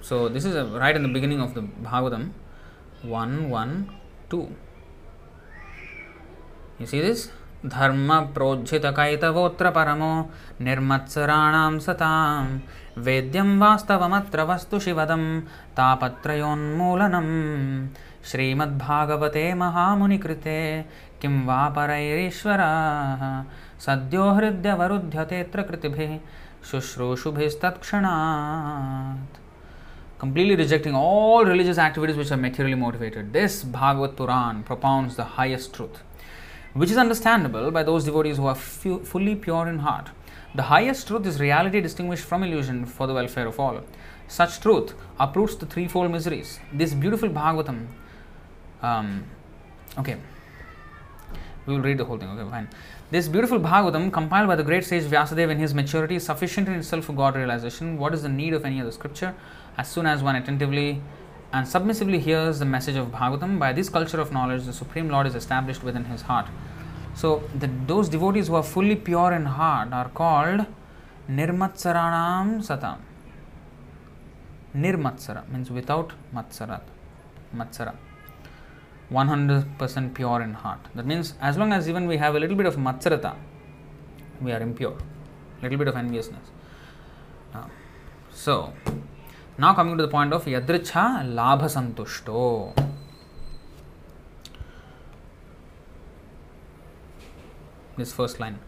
So this is a, right in the beginning of the Bhagavatam. 1 1 2 you see this? धर्म प्रोज्झितकैतवोऽत्र परमो निर्मत्सराणां सतां वेद्यं वास्तवमत्र वस्तु शिवदं तापत्रयोन्मूलनम् श्रीमद्भागवते महामुनिकृते किं वा परैरीश्वराः सद्यो हृद्यवरुध्यतेऽत्र कृतिभिः शुश्रूषुभिस्तत्क्षणात् completely rejecting all religious activities which are materially motivated. This Bhagavad Puran propounds the highest truth, which is understandable by those devotees who are fully pure in heart. The highest truth is reality distinguished from illusion for the welfare of all. Such truth uproots the threefold miseries. This beautiful Bhagavatam, um, okay, we will read the whole thing, okay, fine. This beautiful Bhagavatam, compiled by the great sage Vyasadeva in his maturity, is sufficient in itself for God realization. What is the need of any other scripture? As soon as one attentively and submissively hears the message of Bhagavatam, by this culture of knowledge, the Supreme Lord is established within his heart. So, the, those devotees who are fully pure in heart are called Nirmatsaranam Satam. Nirmatsara means without Matsarat. Matsara. 100% pure in heart. That means as long as even we have a little bit of Matsarata, we are impure. Little bit of enviousness. Uh, so, now coming to the point of Yadricha Labha Santushto. This first line.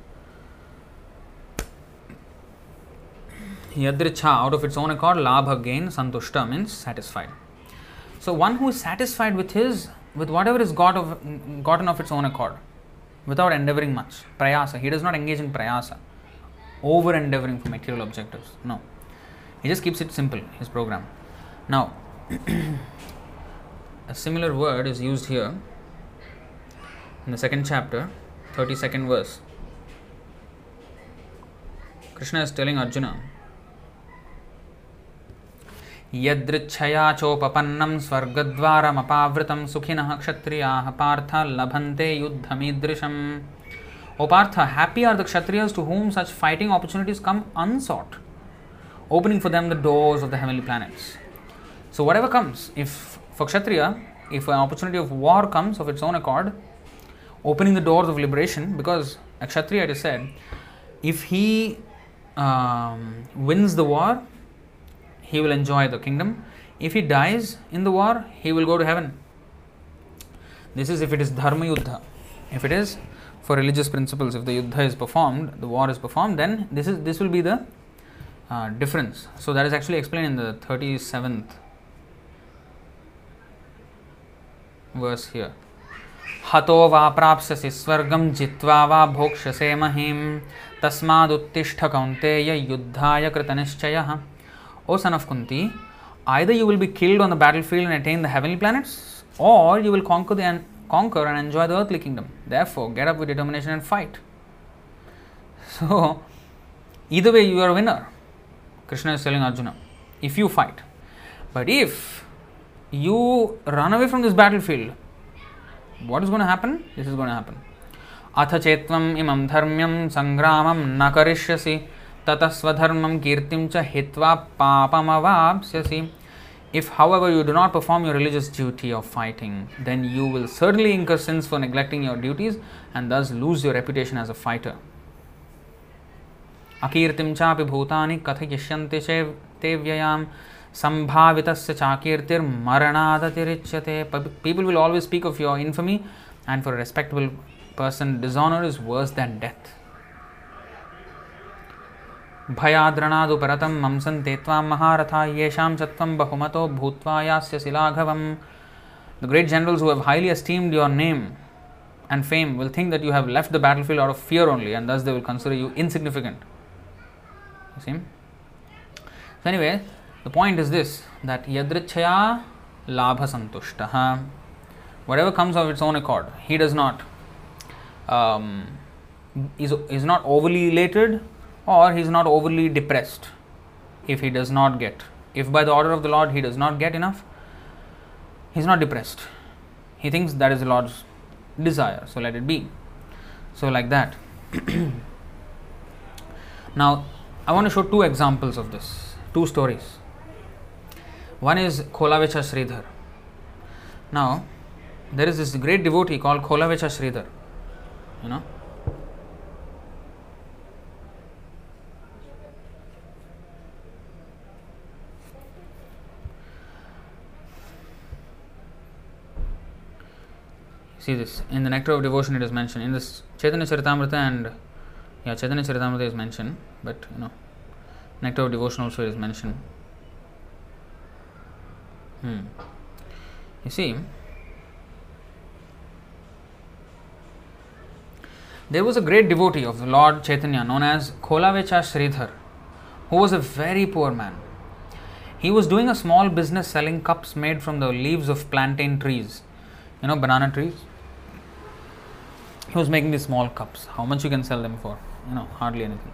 Yadricha, out of its own accord, Labha gain, Santushta means satisfied. So one who is satisfied with his with whatever is got of, gotten of its own accord, without endeavoring much. Prayasa. He does not engage in prayasa, over endeavoring for material objectives. No. He just keeps it simple, his program. Now, a similar word is used here in the second chapter, 32nd verse. Krishna is telling Arjuna, यदृच्छया चोपपन्नं स्वर्गद्वारमपावृतं सुखिनः क्षत्रियाः पार्थ लभन्ते युद्धमीदृशम् O Partha, happy are the Kshatriyas to whom such fighting opportunities come unsought, opening for them the doors of the heavenly planets. So, whatever comes, if for Kshatriya, if an opportunity of war comes of its own accord, opening the doors of liberation, because a Kshatriya, it is said, if he um, wins the war, he will enjoy the kingdom. If he dies in the war, he will go to heaven. This is if it is dharma yuddha. If it is for religious principles, if the yuddha is performed, the war is performed, then this is this will be the uh, difference. So that is actually explained in the thirty seventh verse here. हतो वा प्राप्स्यसि स्वर्गं जित्वा वा भोक्ष्यसे महीं तस्मादुत्तिष्ठ कौन्तेय युद्धाय कृतनिश्चयः O son of Kunti, either you will be killed on the battlefield and attain the heavenly planets, or you will conquer the and conquer and enjoy the earthly kingdom. Therefore, get up with determination and fight. So, either way, you are a winner. Krishna is telling Arjuna, if you fight. But if you run away from this battlefield, what is going to happen? This is going to happen. अथ चेत्वम् इमं धर्म्यं सङ्ग्रामं न करिष्यसि ततः स्वधर्मं कीर्तिं च हित्वा पापमवाप्स्यसि If, however, you do not perform your religious duty of fighting, then you will certainly incur sins for neglecting your duties and thus lose your reputation as a fighter. अकीर्ति भूता कथयिष्य ते व्ययां। संभावित चाकीर्तिर्मरणादतिरिच्यते। People will always speak of your infamy and for respectable person dishonour is worse than death भयाद्रणादुपरतं ते त्वां महारथा, येषां च बहुमत बहुमतो भूत्वा यास्य शिलाघवम् the great generals who have highly esteemed your name and fame will think that you have left the battlefield out of fear only and thus they will consider you insignificant See? So, anyway, the point is this that yadrichaya labha santushtaha. Whatever comes of its own accord, he does not um, is, is not overly elated or he is not overly depressed if he does not get. If by the order of the Lord he does not get enough, he is not depressed. He thinks that is the Lord's desire, so let it be. So, like that. now, I want to show two examples of this, two stories. One is Kholavecha Sridhar. Now, there is this great devotee called Kholavecha Sridhar. You know, see this in the nectar of devotion it is mentioned in this chaitanya charitamrita and yeah chaitanya charitamrita is mentioned but you know nectar of devotion also is mentioned hmm. you see there was a great devotee of the lord chaitanya known as kholavecha sridhar who was a very poor man he was doing a small business selling cups made from the leaves of plantain trees you know banana trees he was making these small cups. How much you can sell them for? You know, hardly anything.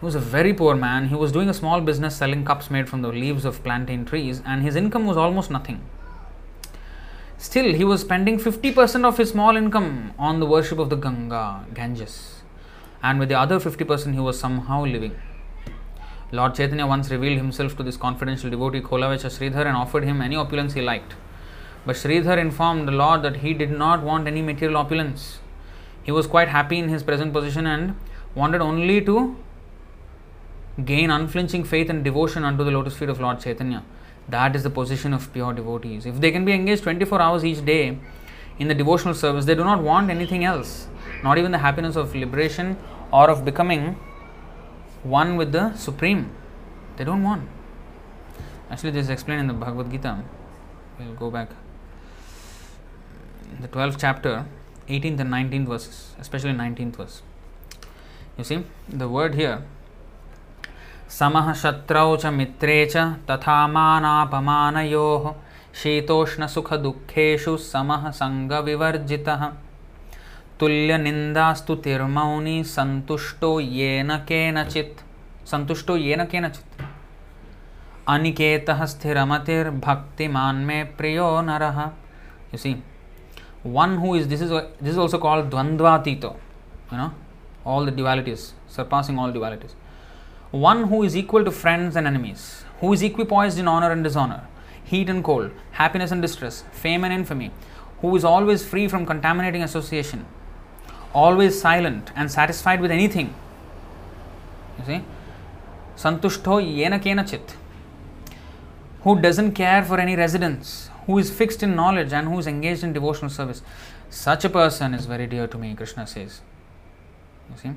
He was a very poor man. He was doing a small business selling cups made from the leaves of plantain trees, and his income was almost nothing. Still, he was spending 50% of his small income on the worship of the Ganga, Ganges, and with the other 50% he was somehow living. Lord Chaitanya once revealed himself to this confidential devotee Kholavecha Sridhar and offered him any opulence he liked. But Sridhar informed the Lord that he did not want any material opulence. He was quite happy in his present position and wanted only to gain unflinching faith and devotion unto the lotus feet of Lord Chaitanya. That is the position of pure devotees. If they can be engaged 24 hours each day in the devotional service, they do not want anything else, not even the happiness of liberation or of becoming one with the Supreme. They don't want. Actually, this is explained in the Bhagavad Gita. We'll go back. The 12th chapter, 18th and 19th verses, especially 19th verse. You see, the word here, समः शत्रौ च मित्रे च तथा मानापमानयोः शीतोष्णसुखदुःखेषु समः सङ्गविवर्जितः तुल्यनिन्दास्तुतिर्मौनी सन्तुष्टो येन केनचित् सन्तुष्टो येन केनचित् अनिकेतः स्थिरमतिर्भक्तिमान् मे प्रियो नरः यु सी one who is this is this is also called dvandvatito you know all the dualities surpassing all dualities. One who is equal to friends and enemies who is equipoised in honor and dishonor heat and cold happiness and distress fame and infamy who is always free from contaminating association always silent and satisfied with anything you see santushto yena kenachit who doesn't care for any residence who is fixed in knowledge and who is engaged in devotional service. Such a person is very dear to me, Krishna says. You see?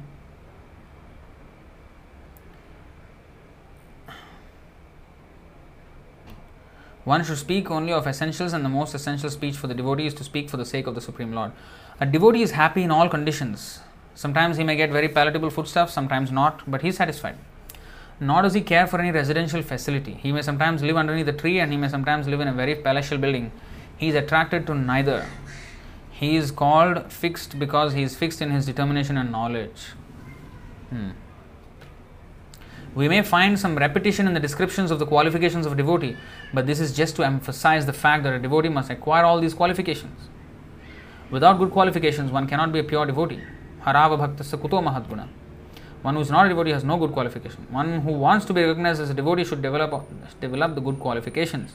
One should speak only of essentials, and the most essential speech for the devotee is to speak for the sake of the Supreme Lord. A devotee is happy in all conditions. Sometimes he may get very palatable foodstuffs, sometimes not, but he is satisfied nor does he care for any residential facility. He may sometimes live underneath a tree and he may sometimes live in a very palatial building. He is attracted to neither. He is called fixed because he is fixed in his determination and knowledge. Hmm. We may find some repetition in the descriptions of the qualifications of a devotee, but this is just to emphasize the fact that a devotee must acquire all these qualifications. Without good qualifications, one cannot be a pure devotee. Harava bhaktasya kuto mahadguna. One who is not a devotee has no good qualification. One who wants to be recognized as a devotee should develop, develop the good qualifications.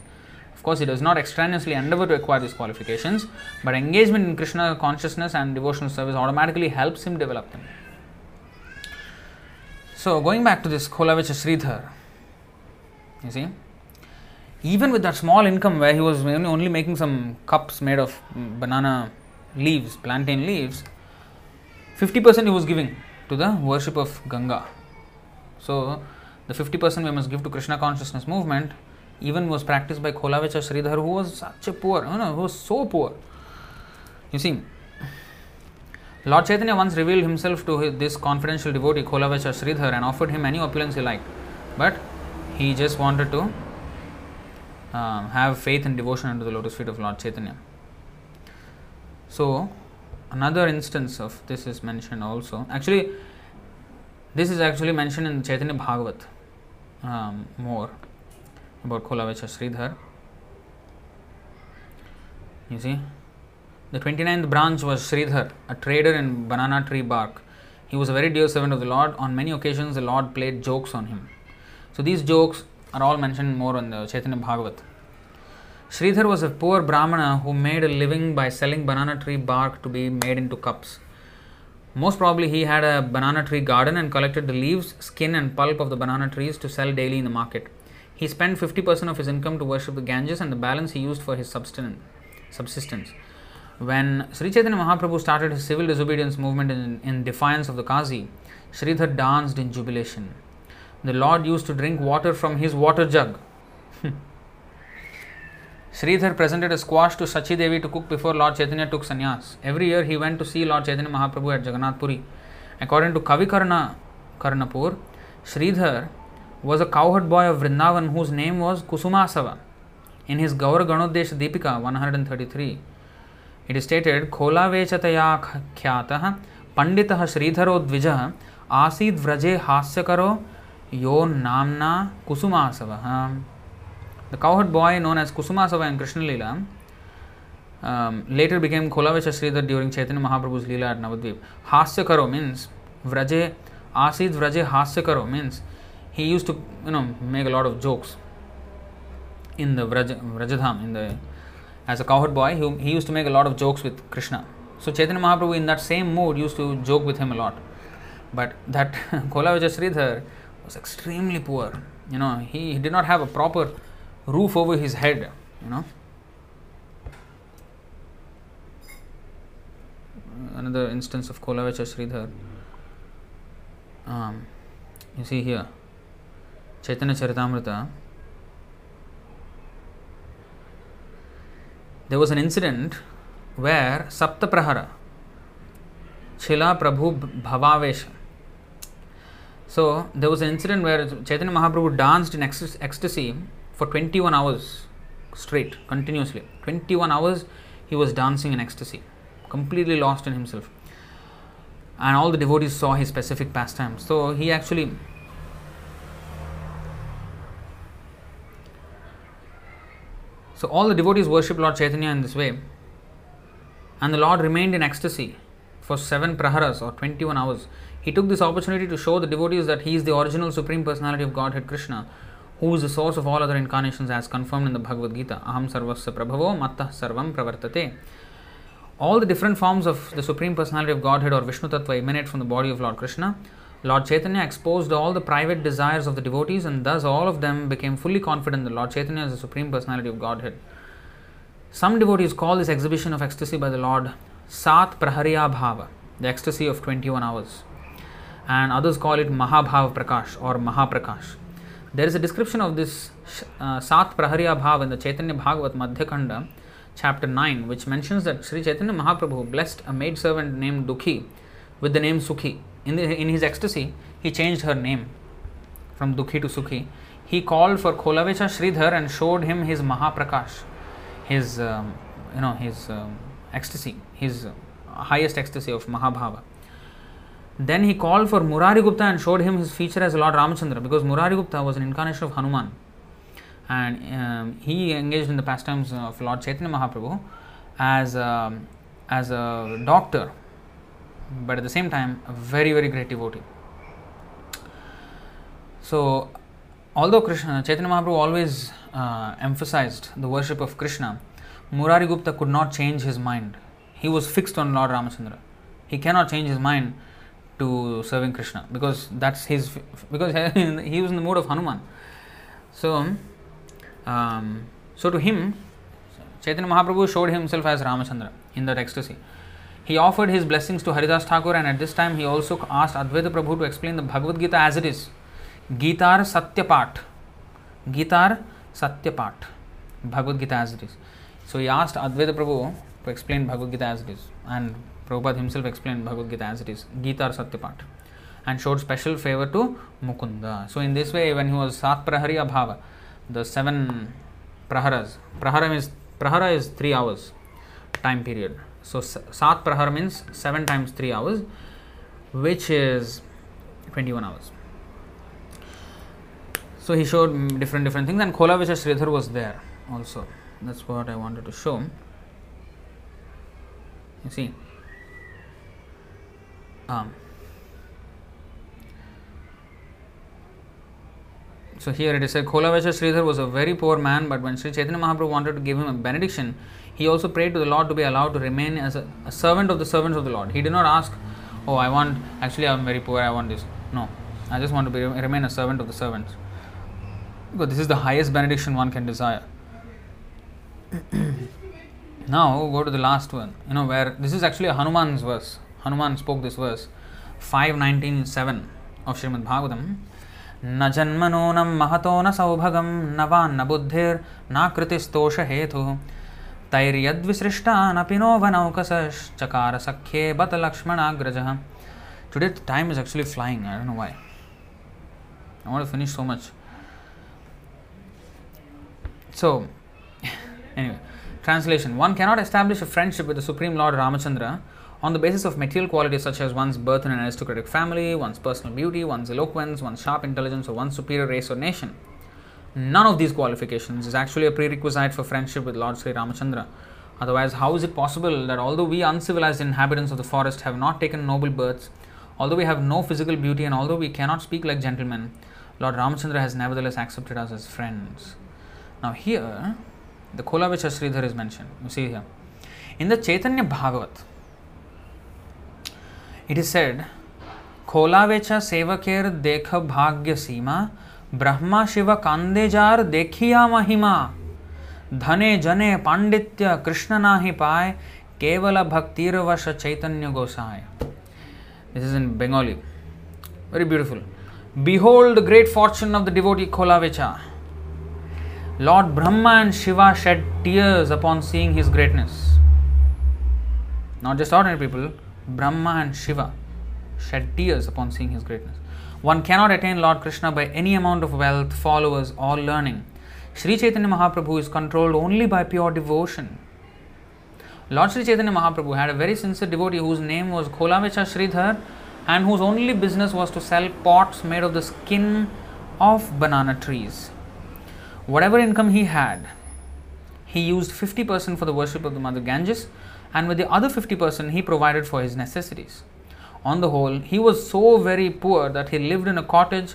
Of course, he does not extraneously endeavor to acquire these qualifications, but engagement in Krishna consciousness and devotional service automatically helps him develop them. So, going back to this Kholavecha Sridhar, you see, even with that small income where he was only making some cups made of banana leaves, plantain leaves, 50% he was giving to the worship of Ganga. So, the 50% we must give to Krishna consciousness movement even was practiced by Kholavecha Sridhar, who was such a poor, you know, who was so poor. You see, Lord Chaitanya once revealed himself to this confidential devotee Kholavecha Sridhar and offered him any opulence he liked, but he just wanted to um, have faith and devotion under the lotus feet of Lord Chaitanya. So, another instance of this is mentioned also. Actually, this is actually mentioned in Chaitanya Bhagavat um, more about Kholavecha Sridhar. You see, the 29th branch was Sridhar, a trader in banana tree bark. He was a very dear servant of the Lord. On many occasions, the Lord played jokes on him. So, these jokes are all mentioned more in the Chaitanya Bhagavat. Sridhar was a poor Brahmana who made a living by selling banana tree bark to be made into cups. Most probably, he had a banana tree garden and collected the leaves, skin, and pulp of the banana trees to sell daily in the market. He spent 50% of his income to worship the Ganges and the balance he used for his subsistence. When Sri Chaitanya Mahaprabhu started his civil disobedience movement in, in defiance of the Qazi, Sridhar danced in jubilation. The Lord used to drink water from his water jug. Sridhar presented a squash to Sachi Devi to cook before Lord Chaitanya took sannyas. Every year he went to see Lord Chaitanya Mahaprabhu at Jagannath Puri. According to Kavikarna Karnapur, Sridhar was a cowherd boy of Vrindavan whose name was Kusumasava. In his Gaur Ganodesh Deepika 133, it is stated खोलावेचतया ख्यातः पंडितः श्रीधरो द्विजः आसीद् व्रजे हास्यकरो यो नाम्ना कुसुमासवः the cowherd boy known as Kusumasava in Krishna Leela um, later became Kholavecha Sridhar during Chaitanya Mahaprabhu's Leela at Navadvip. Hasyakaro means Vraje, Asid Vraje Hasyakaro means he used to you know make a lot of jokes in the Vraj, Vrajadham in the as a cowherd boy he, he used to make a lot of jokes with Krishna. So Chaitanya Mahaprabhu in that same mood used to joke with him a lot. But that Kholavecha Sridhar was extremely poor. You know, he, he did not have a proper roof over his head, you know. Another instance of Kholavecha Sridhar. Um, you see here. Chaitanya Charitamrita, there was an incident where Sapta Prahara, Chila Prabhu Bhavavesha. So there was an incident where Chaitanya Mahaprabhu danced in ecstasy for 21 hours straight, continuously. 21 hours he was dancing in ecstasy, completely lost in himself. And all the devotees saw his specific pastimes. So he actually So all the devotees worship Lord Chaitanya in this way, and the Lord remained in ecstasy for seven praharas or 21 hours. He took this opportunity to show the devotees that he is the original Supreme Personality of Godhead Krishna, who is the source of all other incarnations as confirmed in the Bhagavad Gita. Aham sarvasya prabhavo mattah sarvam pravartate. All the different forms of the Supreme Personality of Godhead or Vishnu Tattva emanate from the body of Lord Krishna. Lord Chaitanya exposed all the private desires of the devotees, and thus all of them became fully confident that Lord Chaitanya is the Supreme Personality of Godhead. Some devotees call this exhibition of ecstasy by the Lord Sat Prahariya Bhava, the ecstasy of 21 hours, and others call it Mahabhav Prakash or Mahaprakash. There is a description of this uh, Sat Prahariya Bhav in the Chaitanya Bhagavat Madhyakanda, chapter 9, which mentions that Sri Chaitanya Mahaprabhu blessed a maidservant named Dukhi with the name Sukhi. In, the, in his ecstasy, he changed her name from Dukhi to Sukhi. He called for Kholavecha Sridhar and showed him his Mahaprakash, his, um, you know, his um, ecstasy, his highest ecstasy of Mahabhava. Then he called for Murari Gupta and showed him his feature as Lord Ramachandra because Murari Gupta was an incarnation of Hanuman and um, he engaged in the pastimes of Lord Chaitanya Mahaprabhu as a, as a doctor but at the same time a very very great devotee. So, although Krishna, Chaitanya Mahaprabhu always uh, emphasized the worship of Krishna, Murari Gupta could not change his mind. He was fixed on Lord Ramachandra. He cannot change his mind to serving Krishna because that's his because he was in the mood of Hanuman. So, um, so to him, Chaitanya Mahaprabhu showed himself as Ramachandra in that ecstasy. He offered his blessings to Haridas Thakur and at this time he also asked Advaita Prabhu to explain the Bhagavad Gita as it is. Gitar Satyapat. Gitar Satyapat. Bhagavad Gita as it is. So he asked Advaita Prabhu to explain Bhagavad Gita as it is. And Prabhupada himself explained Bhagavad Gita as it is. Gitar Satyapat. And showed special favor to Mukunda. So in this way, when he was Sat Prahariya Bhava, the seven praharas, prahara means prahara is three hours time period so Sat Prahar means 7 times 3 hours, which is 21 hours. So he showed different different things, and Kholavecha Sridhar was there also. That's what I wanted to show. You see. Um, so here it is said Kholavecha Sridhar was a very poor man, but when Sri Chaitanya Mahaprabhu wanted to give him a benediction, he also prayed to the Lord to be allowed to remain as a, a servant of the servants of the Lord. He did not ask, Oh, I want, actually, I'm very poor, I want this. No, I just want to be, remain a servant of the servants. Because this is the highest benediction one can desire. now, go to the last one, you know, where this is actually a Hanuman's verse. Hanuman spoke this verse 5.19.7 of Srimad Bhagavatam न जन्मनो न महतो न सौभगं न वा न बुद्धिर्नाकृतिस्तोषहेतुः तैर्यद्विसृष्टानपि no वनौकसश्चकार सख्ये बत लक्ष्मणाग्रजः today time is actually flying I don't know why I want to finish so much so anyway translation one cannot establish a friendship with the supreme lord ramachandra on the basis of material qualities such as one's birth in an aristocratic family, one's personal beauty, one's eloquence, one's sharp intelligence, or one's superior race or nation. None of these qualifications is actually a prerequisite for friendship with Lord Sri Ramachandra. Otherwise, how is it possible that although we uncivilized inhabitants of the forest have not taken noble births, although we have no physical beauty, and although we cannot speak like gentlemen, Lord Ramachandra has nevertheless accepted us as friends? Now, here, the Kholavecha Sridhar is mentioned. You see here. In the Chaitanya Bhagavat, it is said खोलावे च सेवकेर देख भाग्य सीमा, ब्रह्मा शिव कांदेजार देखिया महिमा। धने जने पांडित्य कृष्ण नाही पाय, केवल भक्तिरवश Chaitanya Gosai. This is in Bengali very beautiful behold great fortune of the devotee Kholavecha Lord Brahma and Shiva shed tears upon seeing his greatness not just ordinary people Brahma and Shiva shed tears upon seeing his greatness. One cannot attain Lord Krishna by any amount of wealth, followers, or learning. Sri Chaitanya Mahaprabhu is controlled only by pure devotion. Lord Sri Chaitanya Mahaprabhu had a very sincere devotee whose name was Kholavecha Sridhar and whose only business was to sell pots made of the skin of banana trees. Whatever income he had, he used 50% for the worship of the Mother Ganges and with the other 50% he provided for his necessities. On the whole, he was so very poor that he lived in a cottage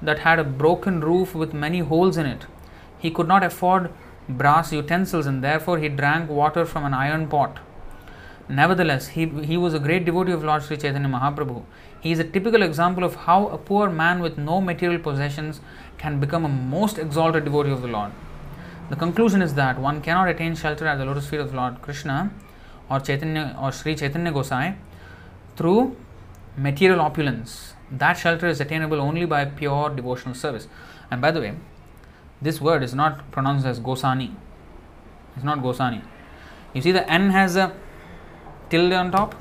that had a broken roof with many holes in it. He could not afford brass utensils and therefore he drank water from an iron pot. Nevertheless, he, he was a great devotee of Lord Sri Chaitanya Mahaprabhu. He is a typical example of how a poor man with no material possessions can become a most exalted devotee of the Lord. The conclusion is that one cannot attain shelter at the lotus feet of Lord Krishna or Chaitanya, or Shri Chaitanya Gosain through material opulence that shelter is attainable only by pure devotional service and by the way this word is not pronounce as Gosani is not Gosani you see the N has a on top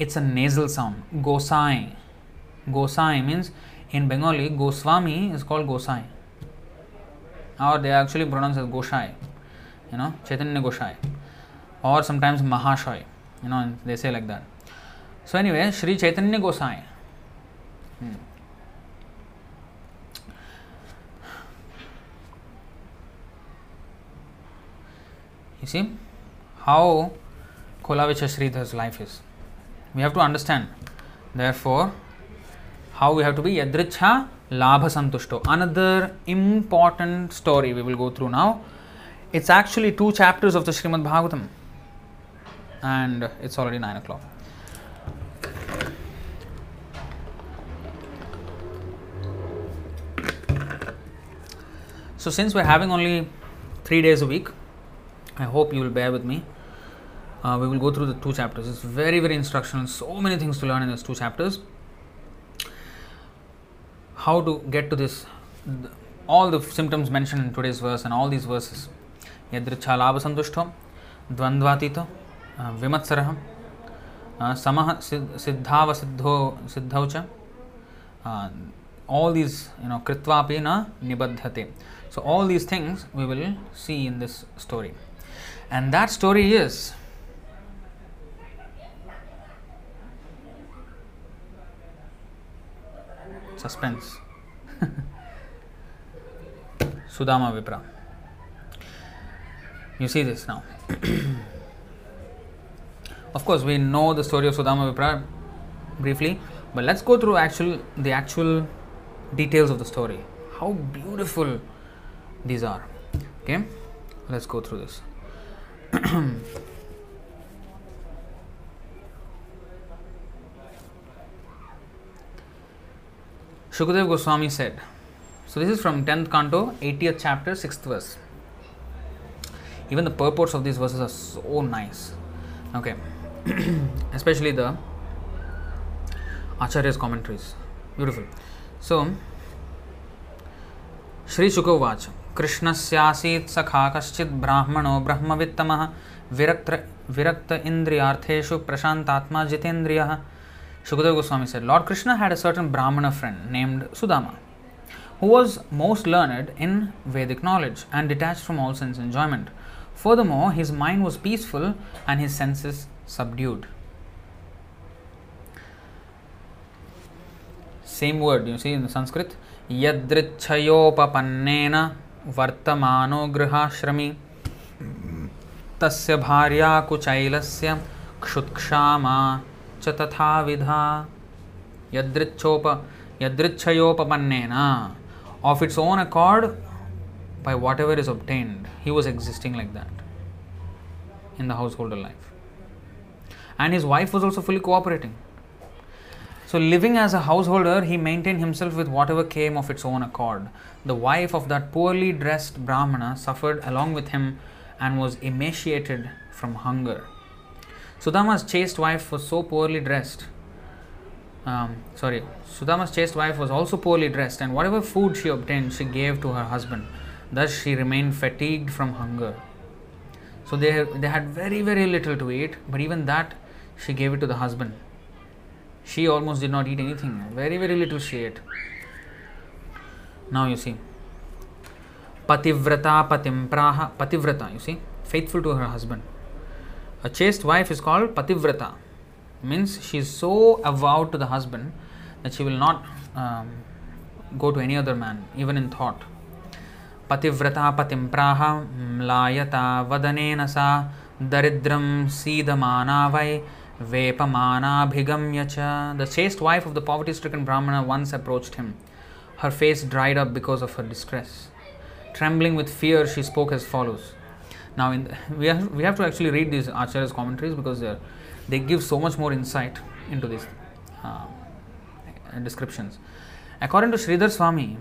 it's a nasal sound Gosain Gosain means in Bengali Goswami is called Gosain or they actually pronounce as Gosai you know Chaitanya Gosain or sometimes Mahashay you know जैसे लग that so any Shri Chaitanya Gosai see how Kholavecha Sridhar's life is we have to understand therefore how you have to be यदृच्छा लाभ संतुष्टो another important story we will go through now it's actually two chapters of the Srimad Bhagavatam and it's already 9 o'clock. So, since we're having only three days a week, I hope you will bear with me. Uh, we will go through the two chapters. It's very, very instructional. So many things to learn in these two chapters. How to get to this, all the symptoms mentioned in today's verse and all these verses. यदृच्छालाभ संतुष्टो द्वंद्वातीतो विमत्सर। सम सिद्धाव सिद्धो सिद्धौ च। All these you know कृत्वा न निबद्धते so all these things we will see in this story and that story is suspense Sudama Vipra you see this now of course, we know the story of Sudama Vipra briefly, but let's go through actual the actual details of the story. How beautiful these are. Okay, let's go through this. Shukadev Goswami said, so this is from 10th canto, 80th chapter, 6th verse. Even the purports of these verses are so nice. Okay, especially the Acharya's commentaries. Beautiful. So, Sri Shukavach, कृष्णस्यासीत् सखा कश्चित् ब्राह्मणो ब्रह्मवित्तमः विरक्त विरक्त इन्द्रियार्थेषु प्रशान्तात्मा जितेन्द्रियः Shukadeva Goswami said, Lord Krishna had a certain Brahmana friend named Sudama, who was most learned in Vedic knowledge and detached from all sense enjoyment. Furthermore, his mind was peaceful and his senses subdued. Same word, you see in Sanskrit. यदृच्छयोपपन्नेन वर्तमानो गृहाश्रमी तस्य भार्या कुचैलस्य क्षुत्क्षामा च तथा विधा यदृच्छोप यदृच्छयोपपन्नेन of its own accord by whatever is obtained he was existing like that in the householder life and his wife was also fully cooperating so, living as a householder, he maintained himself with whatever came of its own accord. The wife of that poorly dressed Brahmana suffered along with him and was emaciated from hunger. Sudama's chaste wife was so poorly dressed um, sorry, Sudama's chaste wife was also poorly dressed, and whatever food she obtained, she gave to her husband. Thus, she remained fatigued from hunger. So they they had very very little to eat, but even that she gave it to the husband. She almost did not eat anything. Very very little she ate. Now you see. Pativrata patim praha. Pativrata, you see, faithful to her husband. A chaste wife is called pativrata. Means she is so avowed to the husband that she will not um, go to any other man, even in thought. पतिव्रता पतिं प्राह म्लायता वदनेन सा दरिद्रं सीदमाना वै Cha. The chaste wife of the poverty stricken Brahmana once approached him. Her face dried up because of her distress. Trembling with fear, she spoke as follows. Now, the, we, have, we have to actually read these Acharya's commentaries because they they give so much more insight into these uh, descriptions. According to Sridhar Swami,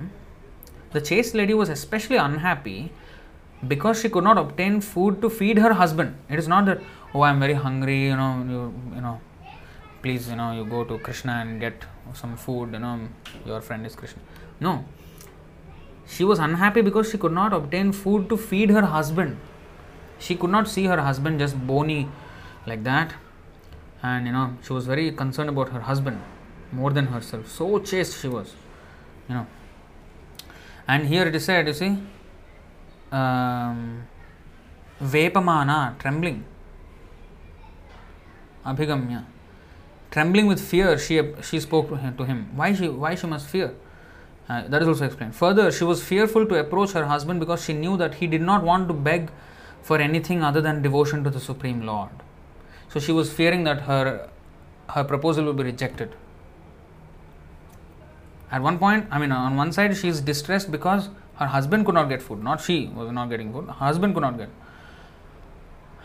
the chaste lady was especially unhappy because she could not obtain food to feed her husband. It is not that, oh, I'm very hungry, you know, you, you know, please, you know, you go to Krishna and get some food, you know, your friend is Krishna. No. She was unhappy because she could not obtain food to feed her husband. She could not see her husband just bony like that. And, you know, she was very concerned about her husband more than herself. So chaste she was, you know and here it is said, you see, um, Vepamana, trembling. Abhigamya. Trembling with fear, she, she spoke to him, to him. Why she, why she must fear? Uh, that is also explained. Further, she was fearful to approach her husband because she knew that he did not want to beg for anything other than devotion to the Supreme Lord. So she was fearing that her her proposal would be rejected. At one point, I mean, on one side, she is distressed because her husband could not get food. Not she was not getting food. Her husband could not get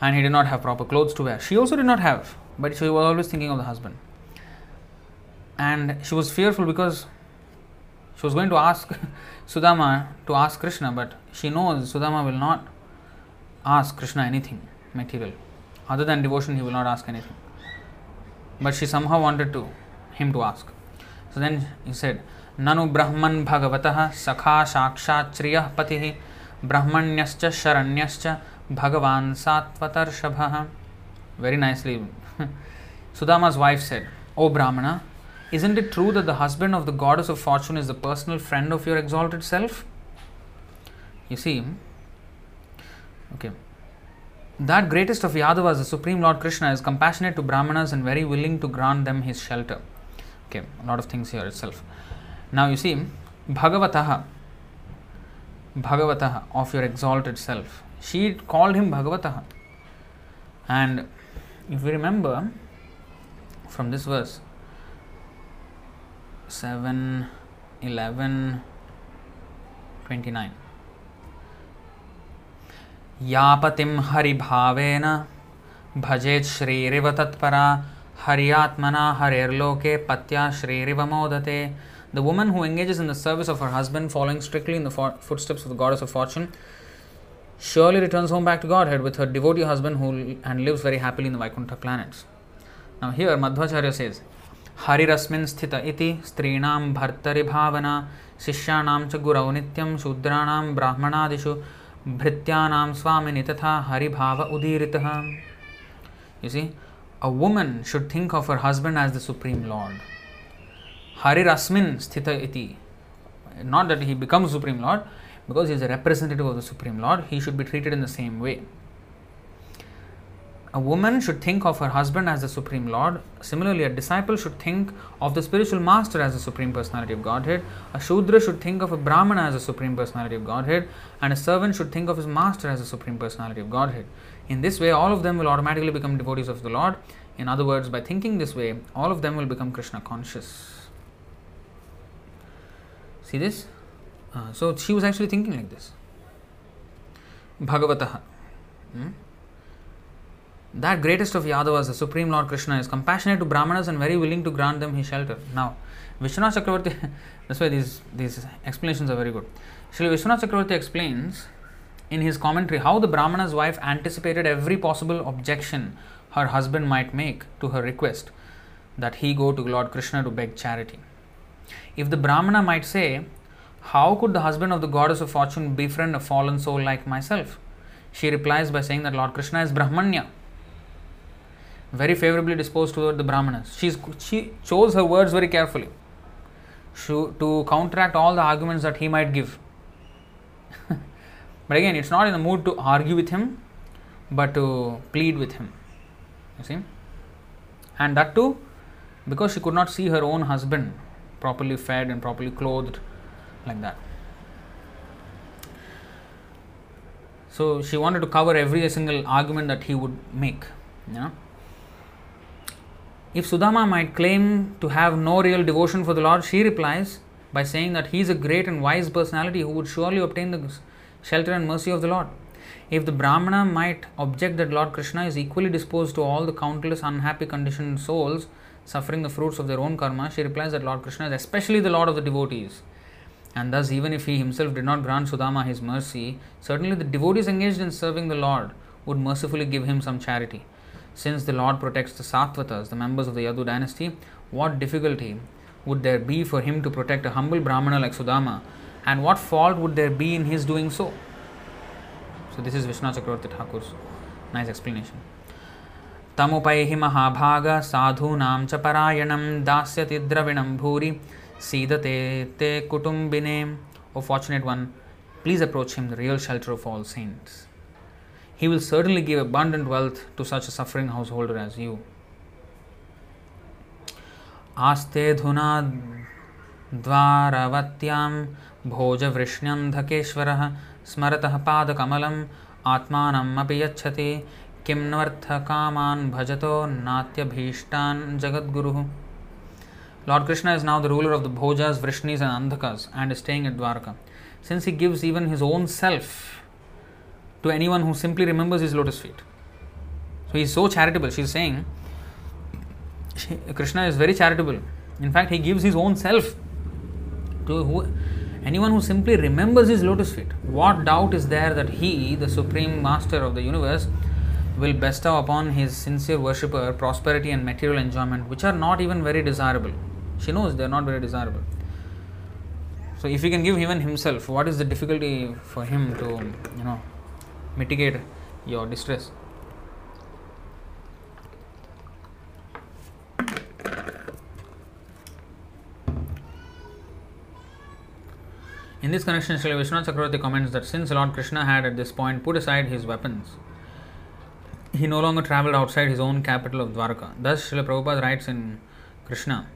And he did not have proper clothes to wear. She also did not have, but she was always thinking of the husband. And she was fearful because she was going to ask Sudama to ask Krishna, but she knows Sudama will not ask Krishna anything material. Other than devotion, he will not ask anything. But she somehow wanted to him to ask. So then he said, ननु ब्रह्मन् भगवतः सखा साक्षाच्रियः पतिः ब्रह्मण्यश्च शरण्यश्च भगवान् सात्वतर्षभः Very nicely. Sudama's wife said, O Brahmana, isn't it true that the husband of the goddess of fortune is the personal friend of your exalted self? You see, okay, that greatest of Yadavas, the Supreme Lord Krishna, is compassionate to Brahmanas and very willing to grant them his shelter. Okay, a lot of things here itself. Now you see, Bhagavataha, Bhagavataha of your exalted self. She called him Bhagavataha. And if we remember from this verse, 7, 11, 29. यापतिं हरिभावेन भजेत् श्रीरिव तत्परा हरियात्मना हरेर्लोके पत्या श्रीरिव मोदते the woman who engages in the service of her husband, following strictly in the for- footsteps of the goddess of fortune, surely returns home back to Godhead with her devotee husband who and lives very happily in the Vaikuntha planets. Now here Madhvacharya says, हरिरस्मिन् स्थित इति स्त्रीणां भर्तरि भावना शिष्याणां च गुरौ नित्यं शूद्राणां ब्राह्मणादिषु भृत्यानां स्वामिनि तथा हरिभाव उदीरितः You see, a woman should think of her husband as the Supreme Lord. Harirasmin sthita iti. Not that he becomes Supreme Lord, because he is a representative of the Supreme Lord, he should be treated in the same way. A woman should think of her husband as the Supreme Lord. Similarly, a disciple should think of the spiritual master as the Supreme Personality of Godhead. A Shudra should think of a Brahmana as the Supreme Personality of Godhead. And a servant should think of his master as the Supreme Personality of Godhead. In this way, all of them will automatically become devotees of the Lord. In other words, by thinking this way, all of them will become Krishna conscious. See this? Uh, so she was actually thinking like this. Bhagavataha. Hmm? That greatest of Yadavas, the Supreme Lord Krishna, is compassionate to Brahmanas and very willing to grant them his shelter. Now, Vishwanath that's why these, these explanations are very good. Srila Vishwanath explains in his commentary how the Brahmana's wife anticipated every possible objection her husband might make to her request. that he go to Lord Krishna to beg charity. If the Brahmana might say, How could the husband of the goddess of fortune befriend a fallen soul like myself? She replies by saying that Lord Krishna is Brahmanya, very favorably disposed toward the Brahmanas. She's, she chose her words very carefully to counteract all the arguments that he might give. but again, it's not in the mood to argue with him, but to plead with him. You see? And that too, because she could not see her own husband properly fed and properly clothed like that. So she wanted to cover every single argument that he would make. Yeah? If Sudama might claim to have no real devotion for the Lord, she replies by saying that he is a great and wise personality who would surely obtain the shelter and mercy of the Lord. If the Brahmana might object that Lord Krishna is equally disposed to all the countless unhappy conditioned souls suffering the fruits of their own karma, she replies that Lord Krishna is especially the Lord of the devotees. And thus, even if he himself did not grant Sudama his mercy, certainly the devotees engaged in serving the Lord would mercifully give him some charity. Since the Lord protects the Sattvatas, the members of the Yadu dynasty, what difficulty would there be for him to protect a humble Brahmana like Sudama? And what fault would there be in his doing so? So, this is Vishnu Chakravarti Thakur's nice explanation. तमुपैहि महाभाग साधूनां च परायणं दास्यति द्रविणं भूरि सी ते ते कुटुंबिने O fortunate one please approach him the real shelter of all saints he will certainly give abundant wealth to such a suffering householder as you आस्ते धुना द्वारवत्यां भोजवृष्ण्यन्धकेश्वरः स्मरतः पादकमलम् आत्मानमपि यच्छति। किं नर्थकामान् भजतो नात्यभीष्टान् जगद्गुरुः। Lord Krishna is now the ruler of the Bhojas, Vrishnis, and Andhakas and is staying at Dwarka. Since he gives even his own self to anyone who simply remembers his lotus feet. So he is so charitable. She is saying she, Krishna is very charitable. In fact, he gives his own self to who, anyone who simply remembers his lotus feet. What doubt is there that he, the supreme master of the universe, will bestow upon his sincere worshipper prosperity and material enjoyment, which are not even very desirable? She knows they are not very desirable. So, if he can give even himself, what is the difficulty for him to, you know, mitigate your distress. In this connection, Srila Vishwanath Chakravarti comments that since Lord Krishna had at this point put aside his weapons, he no longer travelled outside his own capital of Dwarka. Thus, Srila Prabhupada writes in Krishna,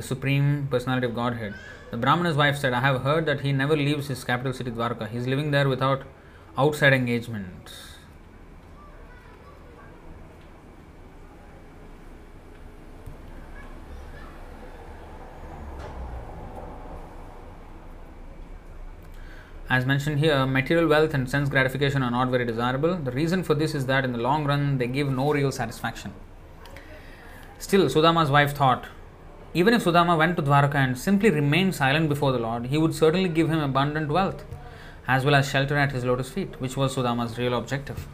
the Supreme Personality of Godhead, the Brahmana's wife said, I have heard that he never leaves his capital city Dwarka. He is living there without outside engagements. As mentioned here, material wealth and sense gratification are not very desirable. The reason for this is that in the long run they give no real satisfaction. Still, Sudama's wife thought, even if Sudama went to Dwarka and simply remained silent before the Lord, he would certainly give him abundant wealth as well as shelter at his lotus feet, which was Sudama's real objective.